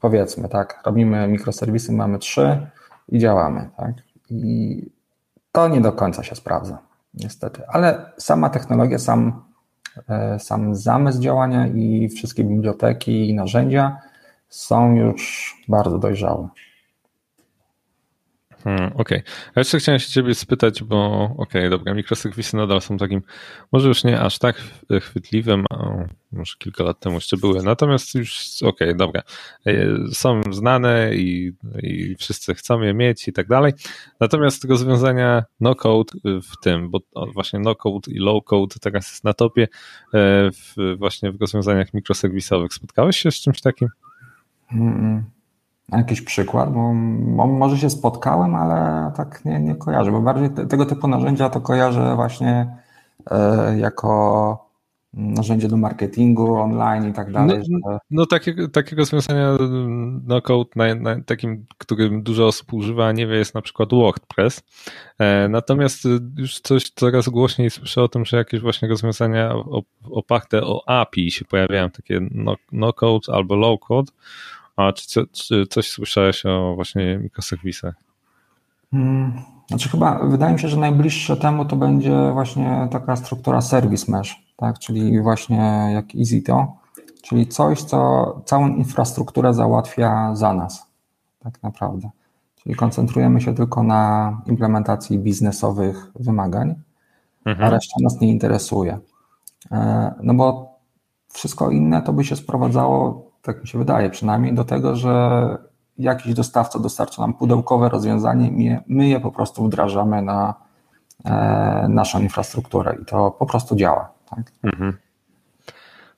powiedzmy, tak, robimy mikroserwisy, mamy trzy i działamy, tak, i to nie do końca się sprawdza, niestety, ale sama technologia, sam, e, sam zamysł działania i wszystkie biblioteki i narzędzia są już bardzo dojrzałe. Hmm, okej. Okay. A jeszcze chciałem się ciebie spytać, bo okej, okay, dobra, mikroserwisy nadal są takim, może już nie aż tak chwytliwym, a może kilka lat temu jeszcze były, natomiast już okej, okay, dobra, e, są znane i, i wszyscy chcą je mieć i tak dalej. Natomiast rozwiązania no-code w tym, bo właśnie no-code i low-code teraz jest na topie e, w, właśnie w rozwiązaniach mikroserwisowych. Spotkałeś się z czymś takim? Mm, Jakiś przykład, bo, bo, może się spotkałem, ale tak nie, nie kojarzę, bo bardziej te, tego typu narzędzia to kojarzę właśnie e, jako narzędzie do marketingu online i tak dalej. No, że... no takie, takie rozwiązania no code na, na, takim, którym dużo osób używa, nie wie, jest na przykład WordPress. E, natomiast już coś coraz głośniej słyszę o tym, że jakieś właśnie rozwiązania oparte o API się pojawiają, takie no, no code albo low code, a czy, czy coś słyszałeś o właśnie mikroserwisach? Hmm, znaczy chyba, wydaje mi się, że najbliższe temu to będzie właśnie taka struktura service mesh, tak, czyli właśnie jak EasyTo, czyli coś, co całą infrastrukturę załatwia za nas, tak naprawdę. Czyli koncentrujemy się tylko na implementacji biznesowych wymagań, mhm. a reszta nas nie interesuje. E, no bo wszystko inne to by się sprowadzało tak mi się wydaje przynajmniej, do tego, że jakiś dostawca dostarcza nam pudełkowe rozwiązanie i my je po prostu wdrażamy na e, naszą infrastrukturę i to po prostu działa. Tak? Mhm.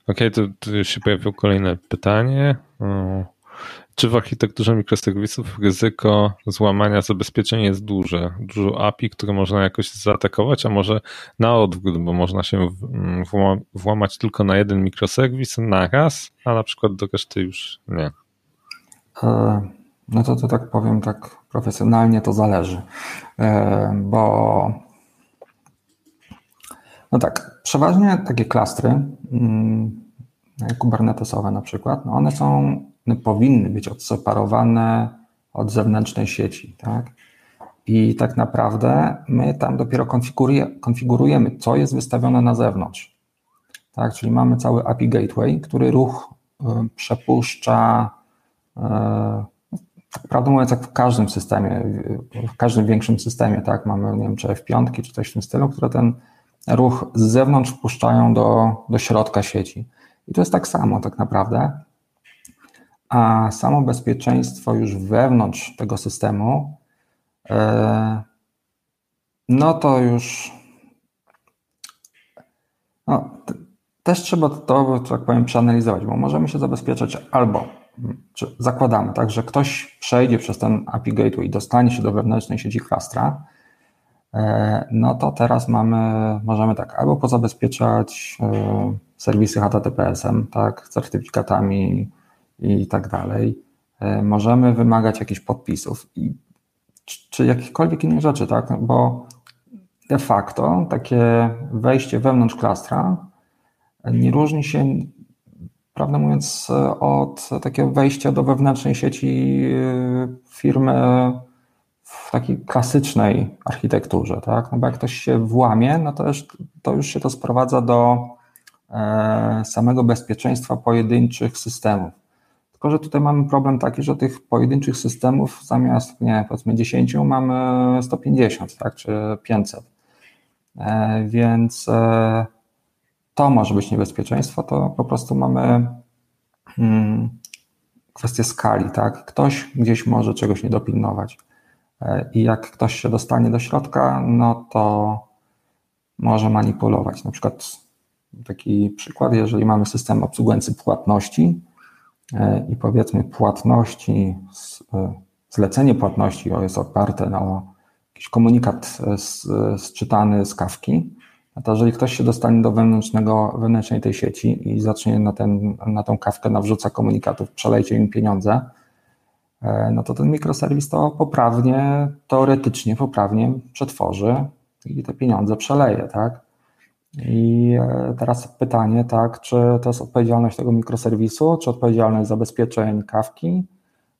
Okej, okay, to, to się pojawiło kolejne pytanie. Czy w architekturze mikroserwisów ryzyko złamania zabezpieczeń jest duże? Dużo API, które można jakoś zaatakować, a może na odwrót, bo można się włamać tylko na jeden mikroserwis na raz, a na przykład do reszty już nie. E, no to, to tak powiem tak profesjonalnie to zależy, e, bo no tak, przeważnie takie klastry mm, kubernetesowe na przykład, no one są powinny być odseparowane od zewnętrznej sieci, tak? I tak naprawdę my tam dopiero konfigurujemy, co jest wystawione na zewnątrz. Tak, czyli mamy cały API Gateway, który ruch y, przepuszcza, y, tak prawdę mówiąc, jak w każdym systemie, w każdym większym systemie, tak, mamy, nie wiem, czy F5 czy coś w tym stylu, które ten ruch z zewnątrz wpuszczają do, do środka sieci. I to jest tak samo tak naprawdę a samo bezpieczeństwo już wewnątrz tego systemu, e, no to już no, też trzeba to, tak powiem, przeanalizować, bo możemy się zabezpieczać albo, czy zakładamy, tak, że ktoś przejdzie przez ten API Gateway i dostanie się do wewnętrznej sieci klastra, e, no to teraz mamy, możemy tak, albo pozabezpieczać e, serwisy HTTPS-em, tak, certyfikatami, i tak dalej. E, możemy wymagać jakichś podpisów i, czy, czy jakichkolwiek innych rzeczy, tak? Bo de facto takie wejście wewnątrz klastra nie różni się, prawdę mówiąc, od takiego wejścia do wewnętrznej sieci e, firmy w takiej klasycznej architekturze, tak? No bo jak ktoś się włamie, no to już, to już się to sprowadza do e, samego bezpieczeństwa pojedynczych systemów. Tylko, że tutaj mamy problem taki, że tych pojedynczych systemów zamiast, nie powiedzmy 10 mamy 150, tak, czy 500. E, więc e, to może być niebezpieczeństwo, to po prostu mamy hmm, kwestię skali, tak. Ktoś gdzieś może czegoś nie dopilnować. E, I jak ktoś się dostanie do środka, no to może manipulować. Na przykład taki przykład, jeżeli mamy system obsługujący płatności, i powiedzmy płatności, e, zlecenie płatności jest oparte na jakiś komunikat sczytany z kawki, no to jeżeli ktoś się dostanie do wewnętrznego, wewnętrznej tej sieci i zacznie na, ten, na tą kawkę nawrzuca komunikatów, przelejcie im pieniądze, e, no to ten mikroserwis to poprawnie, teoretycznie poprawnie przetworzy i te pieniądze przeleje, tak? I e, teraz pytanie, tak, czy to jest odpowiedzialność tego mikroserwisu, czy odpowiedzialność zabezpieczeń kawki,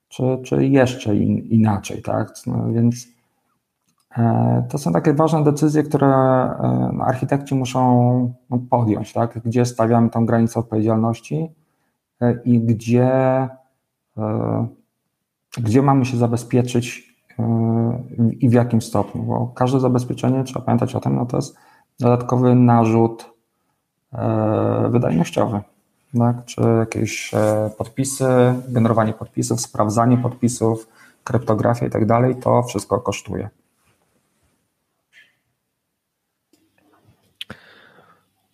czy, czy jeszcze in, inaczej, tak? No więc e, to są takie ważne decyzje, które e, architekci muszą no, podjąć, tak? Gdzie stawiamy tą granicę odpowiedzialności i gdzie, gdzie mamy się zabezpieczyć i w jakim stopniu, bo każde zabezpieczenie, trzeba pamiętać o tym, no to jest dodatkowy narzut wydajnościowy tak? czy jakieś e, podpisy, generowanie podpisów, sprawdzanie podpisów, kryptografia i tak dalej, to wszystko kosztuje.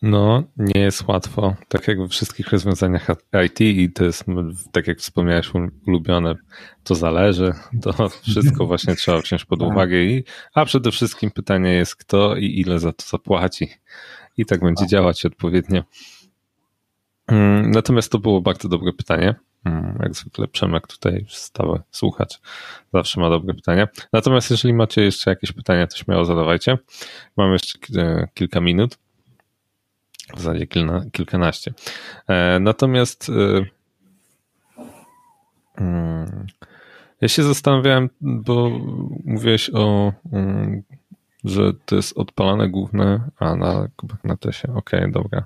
No, nie jest łatwo. Tak jak we wszystkich rozwiązaniach IT i to jest, tak jak wspomniałeś, ulubione, to zależy, to wszystko właśnie trzeba wziąć pod uwagę. I, a przede wszystkim pytanie jest, kto i ile za to zapłaci. I tak będzie tak. działać odpowiednio. Mm, natomiast to było bardzo dobre pytanie. Mm, jak zwykle Przemek tutaj stały słuchacz zawsze ma dobre pytania. Natomiast jeżeli macie jeszcze jakieś pytania, to śmiało zadawajcie. Mamy jeszcze kilka minut. W zasadzie kilka, kilkanaście. E, natomiast e, mm, ja się zastanawiałem, bo mówiłeś o, że to jest odpalane główne, a na Kubernetesie. Okej, okay, dobra.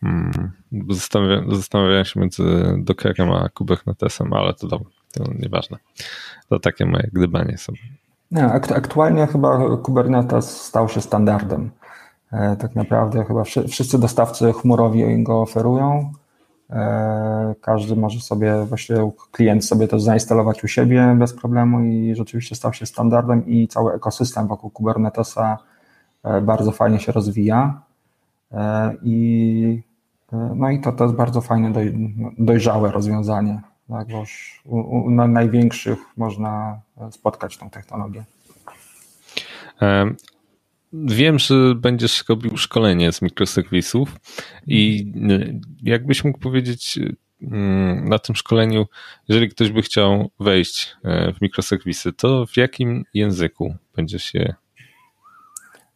Hmm. Zastanawiałem, zastanawiałem się między Dockerem a Kubernetesem, ale to dobra, to nieważne. To takie moje gdybanie sobie. Nie, aktualnie chyba Kubernetes stał się standardem. E, tak naprawdę chyba wszyscy dostawcy chmurowi go oferują. E, każdy może sobie, właśnie klient sobie to zainstalować u siebie bez problemu i rzeczywiście stał się standardem i cały ekosystem wokół Kubernetesa e, bardzo fajnie się rozwija. I no i to, to jest bardzo fajne, dojrzałe rozwiązanie. Tak, bo już u, u największych można spotkać tą technologię. Wiem, że będziesz robił szkolenie z mikroserwisów i y, jakbyś mógł powiedzieć mm, na tym szkoleniu, jeżeli ktoś by chciał wejść e, w mikroserwisy, to w jakim języku będzie się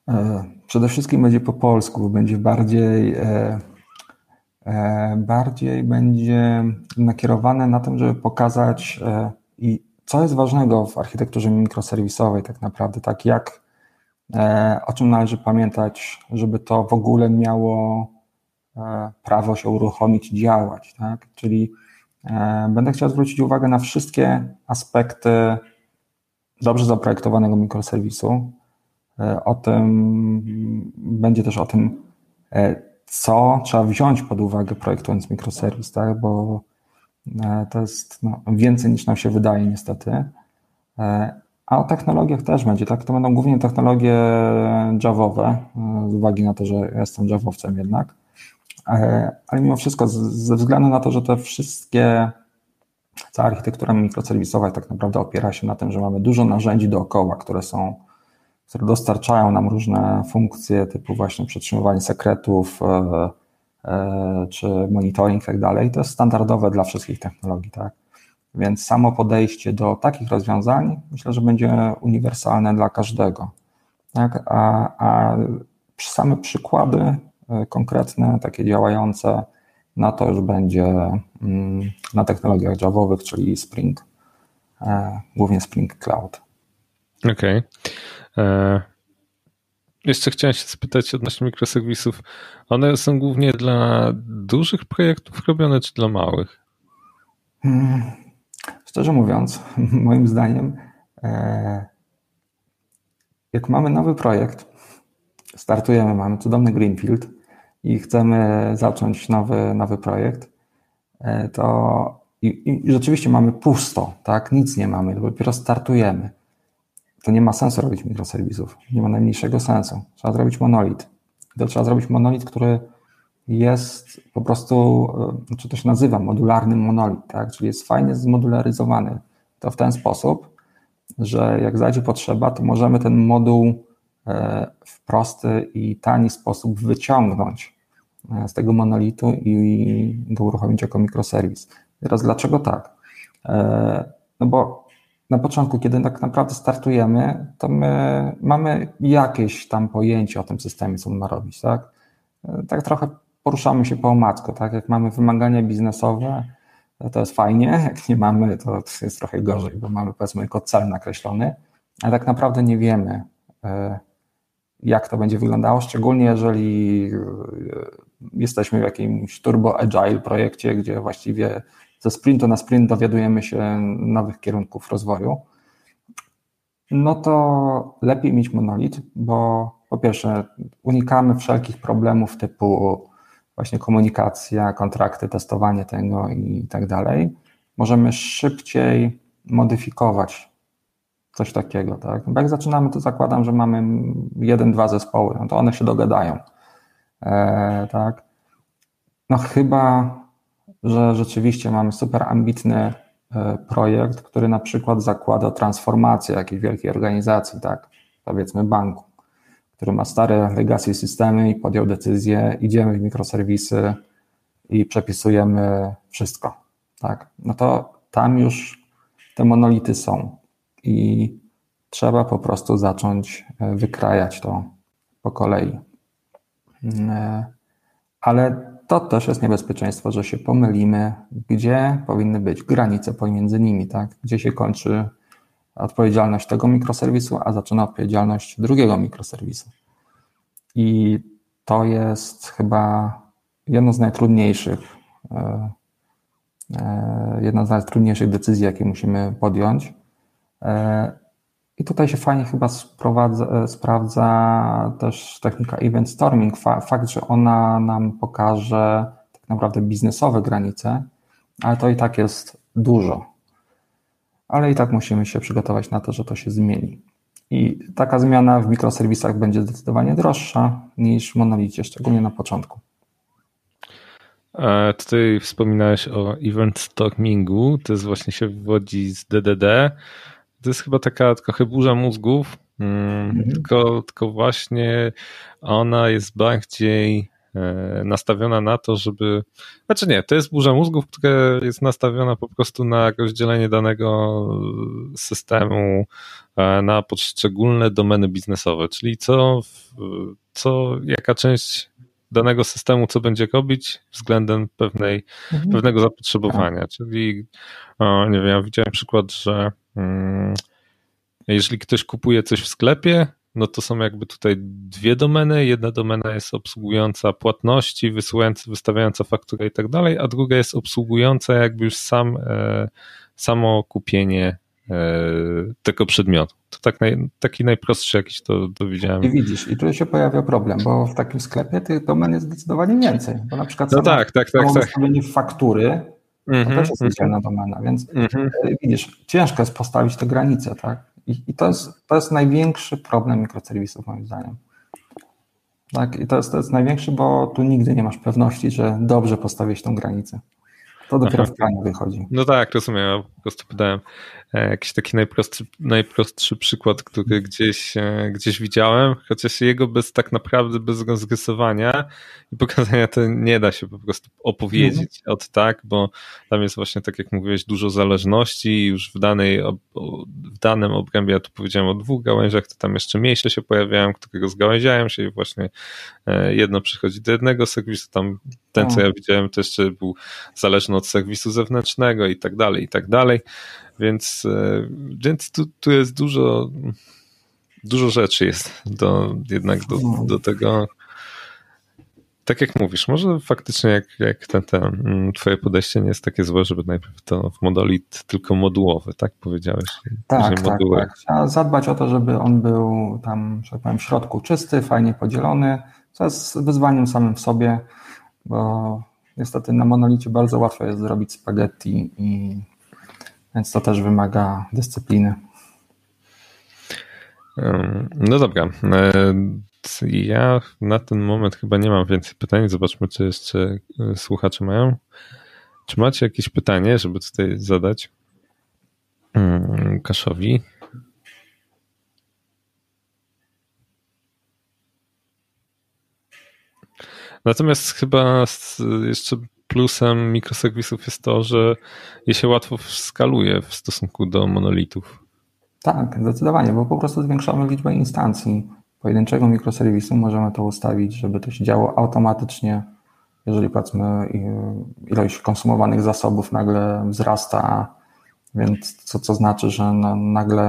e, Przede wszystkim będzie po polsku, będzie bardziej e, E, bardziej będzie nakierowane na tym, żeby pokazać i co jest ważnego w architekturze mikroserwisowej tak naprawdę, tak jak o czym należy pamiętać, żeby to w ogóle miało prawo się uruchomić, działać, tak? Czyli będę chciał zwrócić uwagę na wszystkie aspekty dobrze zaprojektowanego mikroserwisu. O tym będzie też o tym, co trzeba wziąć pod uwagę projektując mikroserwis, tak? bo e, to jest no, więcej niż nam się wydaje niestety. E, a o technologiach też będzie, tak? To będą głównie technologie Javowe, e, z uwagi na to, że jestem Javowcem jednak. Ale mimo wszystko, ze względu na to, że te wszystkie, cała architektura mikroserwisowa tak naprawdę opiera się na tym, że mamy dużo narzędzi dookoła, które są które dostarczają nam różne funkcje typu właśnie przetrzymywanie sekretów e, e, czy monitoring i tak dalej. To jest standardowe dla wszystkich technologii, tak? Więc samo podejście do takich rozwiązań myślę, że będzie uniwersalne dla każdego. Tak? A, a same przykłady e, konkretne, takie działające, na to już będzie mm, na technologiach Javowych, czyli Spring, głównie Spring Cloud. Okej. Okay. E, jeszcze chciałem się spytać odnośnie mikroserwisów. One są głównie dla dużych projektów robione, czy dla małych? Hmm, szczerze mówiąc, moim zdaniem, e, jak mamy nowy projekt, startujemy, mamy cudowny Greenfield i chcemy zacząć nowy, nowy projekt, e, to i, i rzeczywiście mamy pusto, tak? Nic nie mamy, dopiero startujemy to nie ma sensu robić mikroserwisów. Nie ma najmniejszego sensu. Trzeba zrobić monolit. To trzeba zrobić monolit, który jest po prostu, e, czy to się nazywa modularny monolit, tak? czyli jest fajnie zmodularyzowany. To w ten sposób, że jak zajdzie potrzeba, to możemy ten moduł e, w prosty i tani sposób wyciągnąć e, z tego monolitu i go uruchomić jako mikroserwis. Teraz dlaczego tak? No bo na początku, kiedy tak naprawdę startujemy, to my mamy jakieś tam pojęcie o tym systemie, co on ma robić, tak? Tak trochę poruszamy się po omacku, tak? Jak mamy wymagania biznesowe, to jest fajnie, jak nie mamy, to jest trochę gorzej, bo mamy powiedzmy tylko cel nakreślony, ale tak naprawdę nie wiemy, e, jak to będzie wyglądało, szczególnie jeżeli e, jesteśmy w jakimś turbo agile projekcie, gdzie właściwie ze sprintu na sprint dowiadujemy się nowych kierunków rozwoju. no to lepiej mieć monolit, bo po pierwsze unikamy wszelkich problemów typu właśnie komunikacja, kontrakty, testowanie tego i tak dalej. Możemy szybciej modyfikować coś takiego, tak? Bo jak zaczynamy, to zakładam, że mamy jeden, dwa zespoły, no to one się dogadają, e, tak? No chyba, że rzeczywiście mamy super ambitny e, projekt, który na przykład zakłada transformację jakiejś wielkiej organizacji, tak? Powiedzmy banku, który ma stare legacy systemy i podjął decyzję, idziemy w mikroserwisy i przepisujemy wszystko, tak? No to tam już te monolity są i trzeba po prostu zacząć e, wykrajać to po kolei. E, ale to też jest niebezpieczeństwo, że się pomylimy, gdzie powinny być granice pomiędzy nimi, tak? Gdzie się kończy odpowiedzialność tego mikroserwisu, a zaczyna odpowiedzialność drugiego mikroserwisu. I to jest chyba jedno z najtrudniejszych, e, jedna z najtrudniejszych decyzji, jakie musimy podjąć, E, I tutaj się fajnie chyba e, sprawdza też technika event storming. Fakt, że ona nam pokaże tak naprawdę biznesowe granice, ale to i tak jest dużo. Ale i tak musimy się przygotować na to, że to się zmieni. I taka zmiana w mikroserwisach będzie zdecydowanie droższa niż w monolicie, szczególnie na początku. A tutaj wspominałeś o event stormingu, to jest właśnie się wywodzi z DDD to jest chyba taka trochę burza mózgów, mm, mhm. tylko, tylko właśnie ona jest bardziej nastawiona na to, żeby. Znaczy nie, to jest burza mózgów, która jest nastawiona po prostu na rozdzielenie danego systemu e, na poszczególne domeny biznesowe, czyli co, co jaka część danego systemu, co będzie robić względem pewnej, mhm. pewnego zapotrzebowania. Tak. Czyli, o, nie wiem, ja widziałem przykład, że Mm, jeżeli ktoś kupuje coś w sklepie, no to są jakby tutaj dwie domeny. Jedna domena jest obsługująca płatności, wysyłająca, wystawiająca fakturę i tak dalej, a druga jest obsługująca jakby już sam, e, samo kupienie e, tego przedmiotu. To tak naj, taki najprostszy jakiś to, to widziałem. I widzisz, i tu się pojawia problem, bo w takim sklepie tych domen jest zdecydowanie więcej, bo na przykład no tak, tak, tak, tak. wystawienie faktury Mm -hmm, to też jest mm -hmm. domena, więc mm -hmm. widzisz, ciężko jest postawić te granice, tak? I, i to, jest, to jest największy problem mikroserwisów, moim zdaniem. Tak, i to jest, to jest największy, bo tu nigdy nie masz pewności, że dobrze postawić tą granicę. To dopiero Aha. w planie wychodzi. No tak, rozumiem. Ja po prostu podałem e, jakiś taki najprostszy, najprostszy przykład, który gdzieś, e, gdzieś widziałem, chociaż jego bez tak naprawdę bez rozrysowania i pokazania to nie da się po prostu opowiedzieć mhm. od tak, bo tam jest właśnie, tak jak mówiłeś, dużo zależności i już w danej, w danym obrębie, ja tu powiedziałem o dwóch gałęziach, to tam jeszcze mniejsze się pojawiają, które rozgałęziają się i właśnie e, jedno przychodzi do jednego serwisu, tam ten, co ja widziałem, to jeszcze był zależny od serwisu zewnętrznego i tak dalej, i tak dalej. Więc, e, więc tu, tu jest dużo, dużo rzeczy jest do, jednak do, do tego. Tak jak mówisz, może faktycznie jak, jak ten, ten, mm, twoje podejście nie jest takie złe, żeby najpierw to w modulit tylko modułowy, tak powiedziałeś? Tak, tak, tak. Trzeba zadbać o to, żeby on był tam, że tak powiem, w środku czysty, fajnie podzielony, co jest wyzwaniem samym w sobie, bo niestety na monolicie bardzo łatwo jest zrobić spaghetti i więc to też wymaga dyscypliny. No dobra. E, ja na ten moment chyba nie mam więcej pytań. Zobaczmy, czy jeszcze e, słuchacze mają. Czy macie jakieś pytanie, żeby tutaj zadać mm, Kaszowi? Natomiast chyba jeszcze plusem mikroserwisów jest to, że je się łatwo skaluje w stosunku do monolitów. Tak, zdecydowanie, bo po prostu zwiększamy liczbę instancji pojedynczego mikroserwisu. Możemy to ustawić, żeby to się działo automatycznie. Jeżeli powiedzmy ilość konsumowanych zasobów nagle wzrasta, więc co, co znaczy, że nagle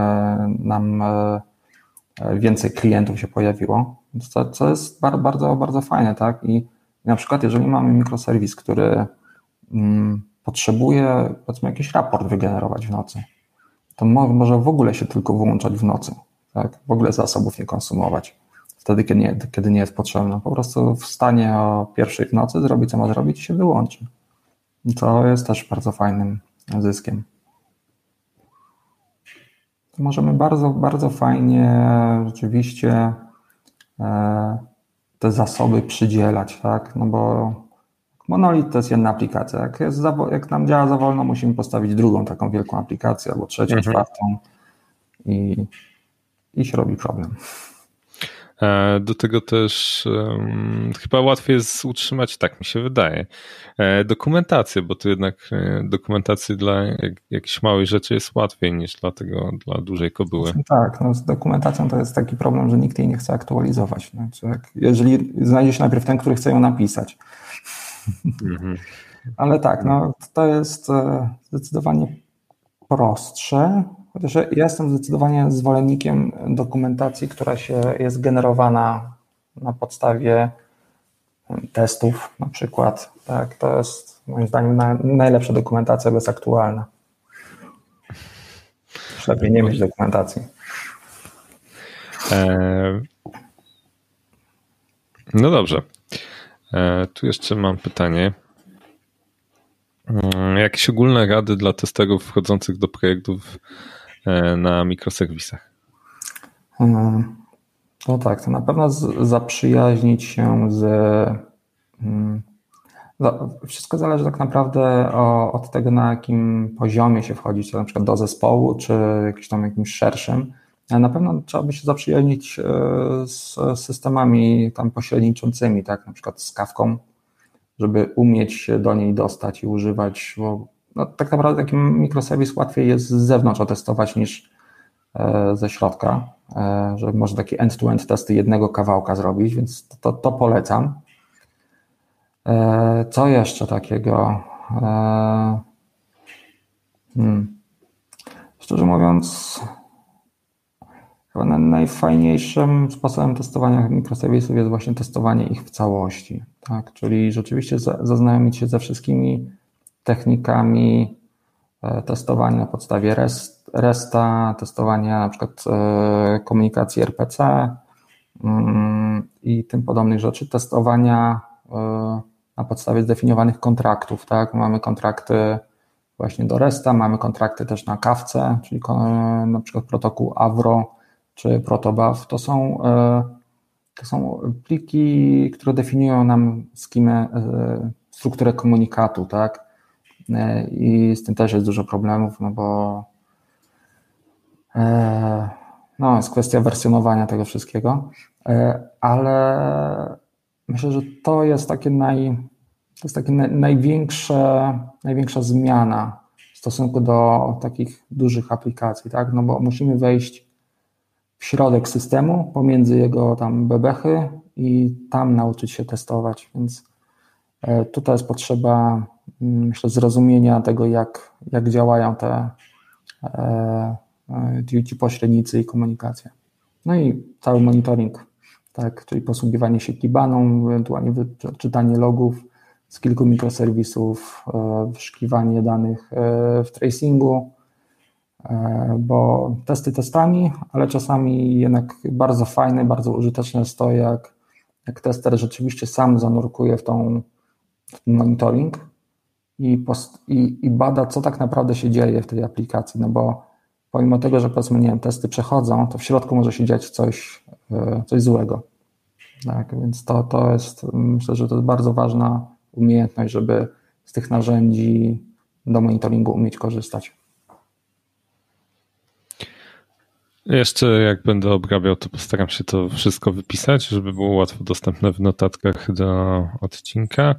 nam e, więcej klientów się pojawiło, co, co jest bardzo, bardzo fajne, tak? I na przykład, jeżeli mamy mikroserwis, który mm, potrzebuje, powiedzmy, jakiś raport wygenerować w nocy, to może w ogóle się tylko wyłączać w nocy, tak? w ogóle zasobów nie konsumować. Wtedy, kiedy nie, kiedy nie jest potrzebne. Po prostu wstanie o pierwszej w nocy, zrobi co ma zrobić i się wyłączy. To jest też bardzo fajnym zyskiem. Możemy bardzo, bardzo fajnie rzeczywiście e, te zasoby przydzielać, tak? No bo Monolit to jest jedna aplikacja. Jak, jest za, jak nam działa za wolno, musimy postawić drugą taką wielką aplikację, albo trzecią, mhm. czwartą i, i się robi problem. E, do tego też um, chyba łatwiej jest utrzymać, tak mi się wydaje, e, dokumentację, bo to jednak e, dokumentację dla jak, jakiejś małej rzeczy jest łatwiej niż dla tego, dla dużej kobyły. Tak, no z dokumentacją to jest taki problem, że nikt jej nie chce aktualizować. Znaczy, jak, jeżeli znajdzie się najpierw ten, który chce ją napisać. Mhm. Ale tak, no to jest zdecydowanie prostsze. Chociaż ja jestem zdecydowanie zwolennikiem dokumentacji, która się jest generowana na podstawie testów na przykład. Tak, to jest moim zdaniem najlepsza dokumentacja, bo jest aktualna. Już lepiej nie mieć dokumentacji. E, no dobrze. E, tu jeszcze mam pytanie. Mm, jakieś ogólne rady dla testerów wchodzących do projektów e, na mikroserwisach? Mm, no tak, to na pewno zaprzyjaźnić się z. Mm, wszystko zależy tak naprawdę od tego, na jakim poziomie się wchodzi, czy na przykład do zespołu, czy jakimś tam jakimś szerszym. Na pewno trzeba by się zaprzyjaźnić e, z systemami tam pośredniczącymi, tak, na przykład z kawką, żeby umieć się do niej dostać i używać, bo no, tak naprawdę taki mikroserwis łatwiej jest z zewnątrz otestować niż e, ze środka, e, że może takie end-to-end testy jednego kawałka zrobić, więc to, to polecam. E, co jeszcze takiego? Hmm. Szczerze mówiąc, Chyba najfajniejszym sposobem testowania mikroserwisów jest właśnie testowanie ich w całości. Tak? Czyli rzeczywiście zaznajomić się ze wszystkimi technikami e, testowania na podstawie REST, RESTA, testowania na przykład e, komunikacji RPC mm, i tym podobnych rzeczy, testowania e, na podstawie zdefiniowanych kontraktów. Tak? Mamy kontrakty właśnie do RESTA, mamy kontrakty też na kawce, czyli na przykład protokół Avro, czy protobuf, to są, to są pliki, które definiują nam skimę, strukturę komunikatu, tak? E, I z tym też jest dużo problemów, no bo no, jest kwestia wersjonowania tego wszystkiego, ale myślę, że to jest takie naj, to jest takie największe, największa zmiana w stosunku do takich dużych aplikacji, tak? No bo musimy wejść w środek systemu, pomiędzy jego tam bebechy i tam nauczyć się testować, więc e, tutaj jest potrzeba, mm, myślę, zrozumienia tego, jak, jak działają te e, e, ci pośrednicy i komunikacja. No i cały monitoring, tak, czyli posługiwanie się Kibaną, ewentualnie czytanie logów z kilku mikroserwisów, wyszukiwanie danych w tracingu, E, bo testy testami, ale czasami jednak bardzo fajne, bardzo użyteczne jest to, jak, jak tester rzeczywiście sam zanurkuje w, tą, monitoring i, post, i, i bada, co tak naprawdę się dzieje w tej aplikacji, no bo pomimo tego, że powiedzmy, nie wiem, testy przechodzą, to w środku może się dziać coś, e, coś złego. Tak, więc to, to jest, myślę, że to jest bardzo ważna umiejętność, żeby z tych narzędzi do monitoringu umieć korzystać. Jeszcze jak będę obrabiał, to postaram się to wszystko wypisać, żeby było łatwo dostępne w notatkach do odcinka.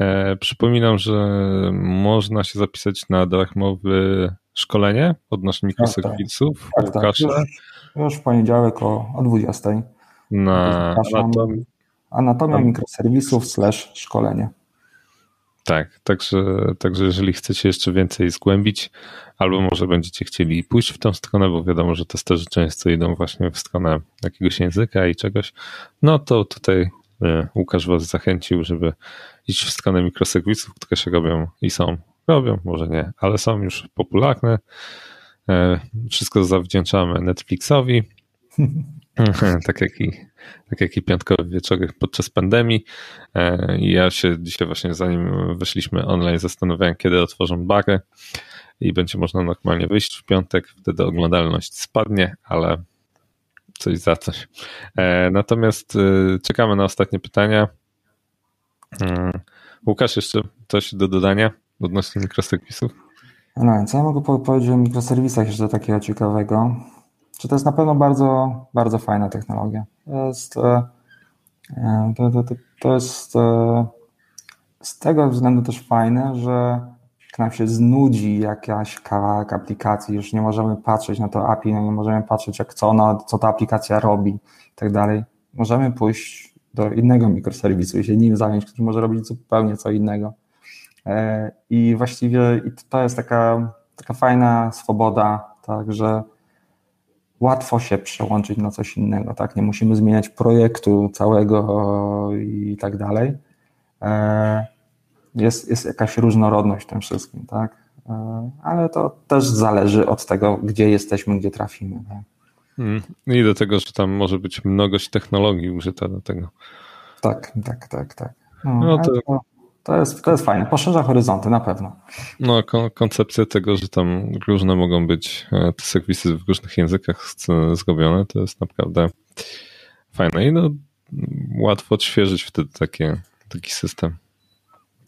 E, przypominam, że można się zapisać na darmowe szkolenie odnośnie mikroserwisów. Tak, tak, tak. Już, już, w poniedziałek o, o 20. Na anatomia, anatomia mikroserwisów slash szkolenie. Tak, także, także jeżeli chcecie jeszcze więcej zgłębić, albo może będziecie chcieli pójść w tą stronę, bo wiadomo, że testerzy często idą właśnie w stronę jakiegoś języka i czegoś, no to tutaj e, Łukasz Was zachęcił, żeby iść w stronę mikroserwisów, które się robią i są, robią, może nie, ale są już popularne. Wszystko zawdzięczamy Netflixowi, tak jak i tak jak i piątkowe wieczory podczas pandemii. I ja się dzisiaj właśnie zanim weszliśmy online zastanawiałem, kiedy otworzą bary i będzie można normalnie wyjść w piątek, wtedy oglądalność spadnie, ale coś za coś. Natomiast czekamy na ostatnie pytania. Łukasz, jeszcze coś do dodania odnośnie mikroserwisów? No, co ja mogę powiedzieć o mikroserwisach jeszcze takiego ciekawego? Czy to jest na pewno bardzo, bardzo fajna technologia. To jest, e, e, to, to, to, to jest e, z tego względu też fajne, że jak nam się znudzi jakaś kawałek aplikacji, już nie możemy patrzeć na to API, no nie możemy patrzeć jak co, ona, co ta aplikacja robi i tak dalej. Możemy pójść do innego mikroserwisu i się nim zająć, który może robić zupełnie co innego. I właściwie to jest taka, taka fajna swoboda, tak, że łatwo się przełączyć na coś innego, tak? Nie musimy zmieniać projektu całego i tak dalej. E, jest, jest jakaś różnorodność w tym wszystkim, tak? E, ale to też zależy od tego, gdzie jesteśmy, gdzie trafimy. Tak? Hmm. I do tego, że tam może być mnogość technologii użyta do tego. Tak, tak, tak, tak. No, no to... to... To jest, to jest fajne, poszerza horyzonty na pewno. No, koncepcja tego, że tam różne mogą być e, te serwisy w różnych językach zrobione, to jest naprawdę fajne i no, łatwo odświeżyć wtedy takie, taki system.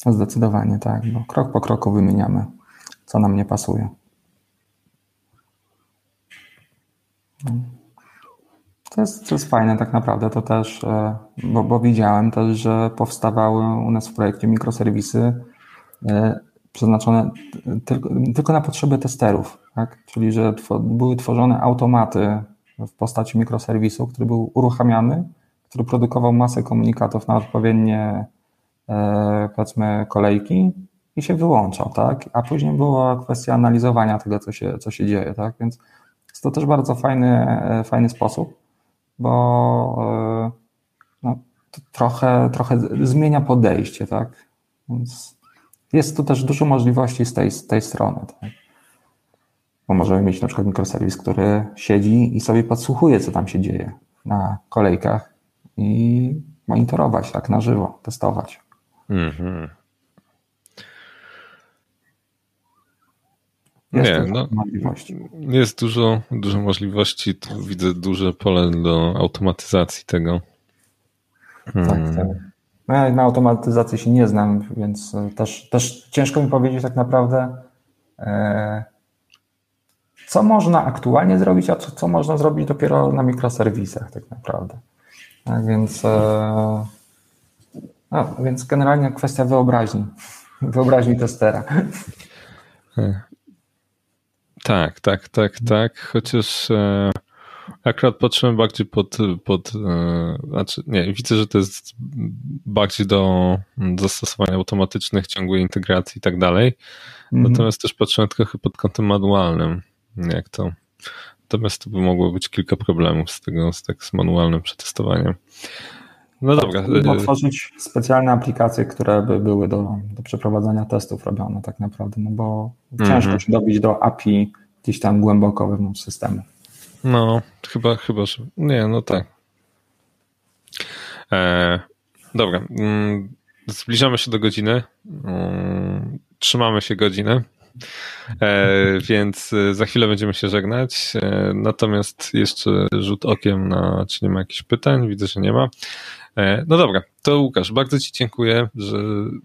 Zdecydowanie tak, bo krok po kroku wymieniamy, co nam nie pasuje. To jest, to jest fajne tak naprawdę, to też, e, bo, bo widziałem też, że powstawały u nas w projekcie mikroserwisy e, przeznaczone tylko, tylko na potrzeby testerów, tak? czyli że były tworzone automaty w postaci mikroserwisu, który był uruchamiany, który produkował masę komunikatów na odpowiednie e, powiedzmy kolejki i się wyłączał, tak? A później była kwestia analizowania tego, co się, co się dzieje, tak? Więc jest to też bardzo fajny, fajny sposób bo e, no, trochę, trochę zmienia podejście, tak? Więc jest tu też dużo możliwości z tej, z tej strony. Tak? Bo możemy mieć na przykład mikroserwis, który siedzi i sobie podsłuchuje, co tam się dzieje na kolejkach i monitorować tak na żywo, testować. Mhm. Nie, no, jest dużo, dużo możliwości. Tu widzę duże pole do automatyzacji tego. Tak, hmm. tak. No ja na automatyzacji się nie znam, więc e, też, też ciężko mi powiedzieć tak naprawdę, e, co można aktualnie zrobić, a co, co można zrobić dopiero na mikroserwisach tak naprawdę. Tak więc, e, no, więc generalnie kwestia wyobraźni, wyobraźni testera. Tak, tak, tak, tak. Chociaż e, akurat patrzyłem bardziej pod, pod e, znaczy nie, widzę, że to jest bardziej do zastosowań automatycznych, ciągłej integracji i tak dalej. Mhm. Natomiast też patrzyłem trochę pod kątem manualnym, jak to. Natomiast to by mogło być kilka problemów z tego, z, tak, z manualnym przetestowaniem. No dobra. Można tworzyć specjalne aplikacje, które by były do, do przeprowadzania testów robione tak naprawdę, no bo ciężko mhm. się dobić do API gdzieś tam głęboko wewnątrz systemu. No, chyba, chyba, że nie, no tak. E, dobra, mm, zbliżamy się do godziny. Mm, trzymamy się godziny. E, więc za chwilę będziemy się żegnać. E, natomiast jeszcze rzut okiem na, czy nie ma jakichś pytań. Widzę, że nie ma. E, no dobra, to Łukasz, bardzo Ci dziękuję, że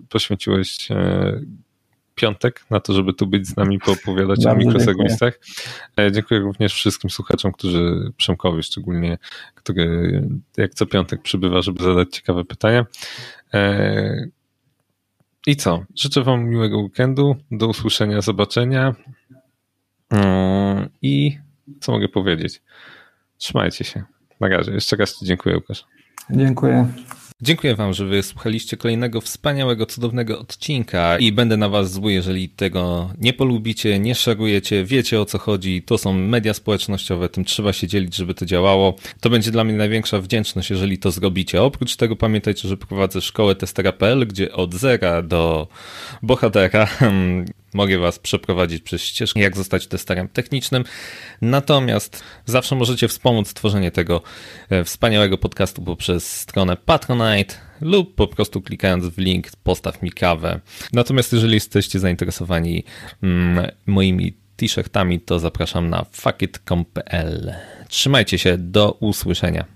poświęciłeś e, piątek na to, żeby tu być z nami, poopowiadać bardzo o mikroserwisach. Dziękuję. dziękuję również wszystkim słuchaczom, którzy, Przemkowi szczególnie, który jak co piątek przybywa, żeby zadać ciekawe pytania. E, I co? Życzę Wam miłego weekendu, do usłyszenia, zobaczenia i co mogę powiedzieć? Trzymajcie się. Na razie. Jeszcze raz Ci dziękuję, Łukasz. Dziękuję. Dziękuję Wam, że wysłuchaliście kolejnego wspaniałego, cudownego odcinka i będę na Was zły, jeżeli tego nie polubicie, nie szarujecie, wiecie o co chodzi. To są media społecznościowe, tym trzeba się dzielić, żeby to działało. To będzie dla mnie największa wdzięczność, jeżeli to zrobicie. Oprócz tego pamiętajcie, że prowadzę szkołę testera.pl, gdzie od zera do bohatera mogę Was przeprowadzić przez ścieżkę, jak zostać testerem technicznym. Natomiast zawsze możecie wspomóc tworzenie tego e, wspaniałego podcastu poprzez stronę Patronite lub po prostu klikając w link postaw mi kawę. Natomiast jeżeli jesteście zainteresowani mm, moimi t-shirtami, to zapraszam na fuckit.com.pl. Trzymajcie się, do usłyszenia.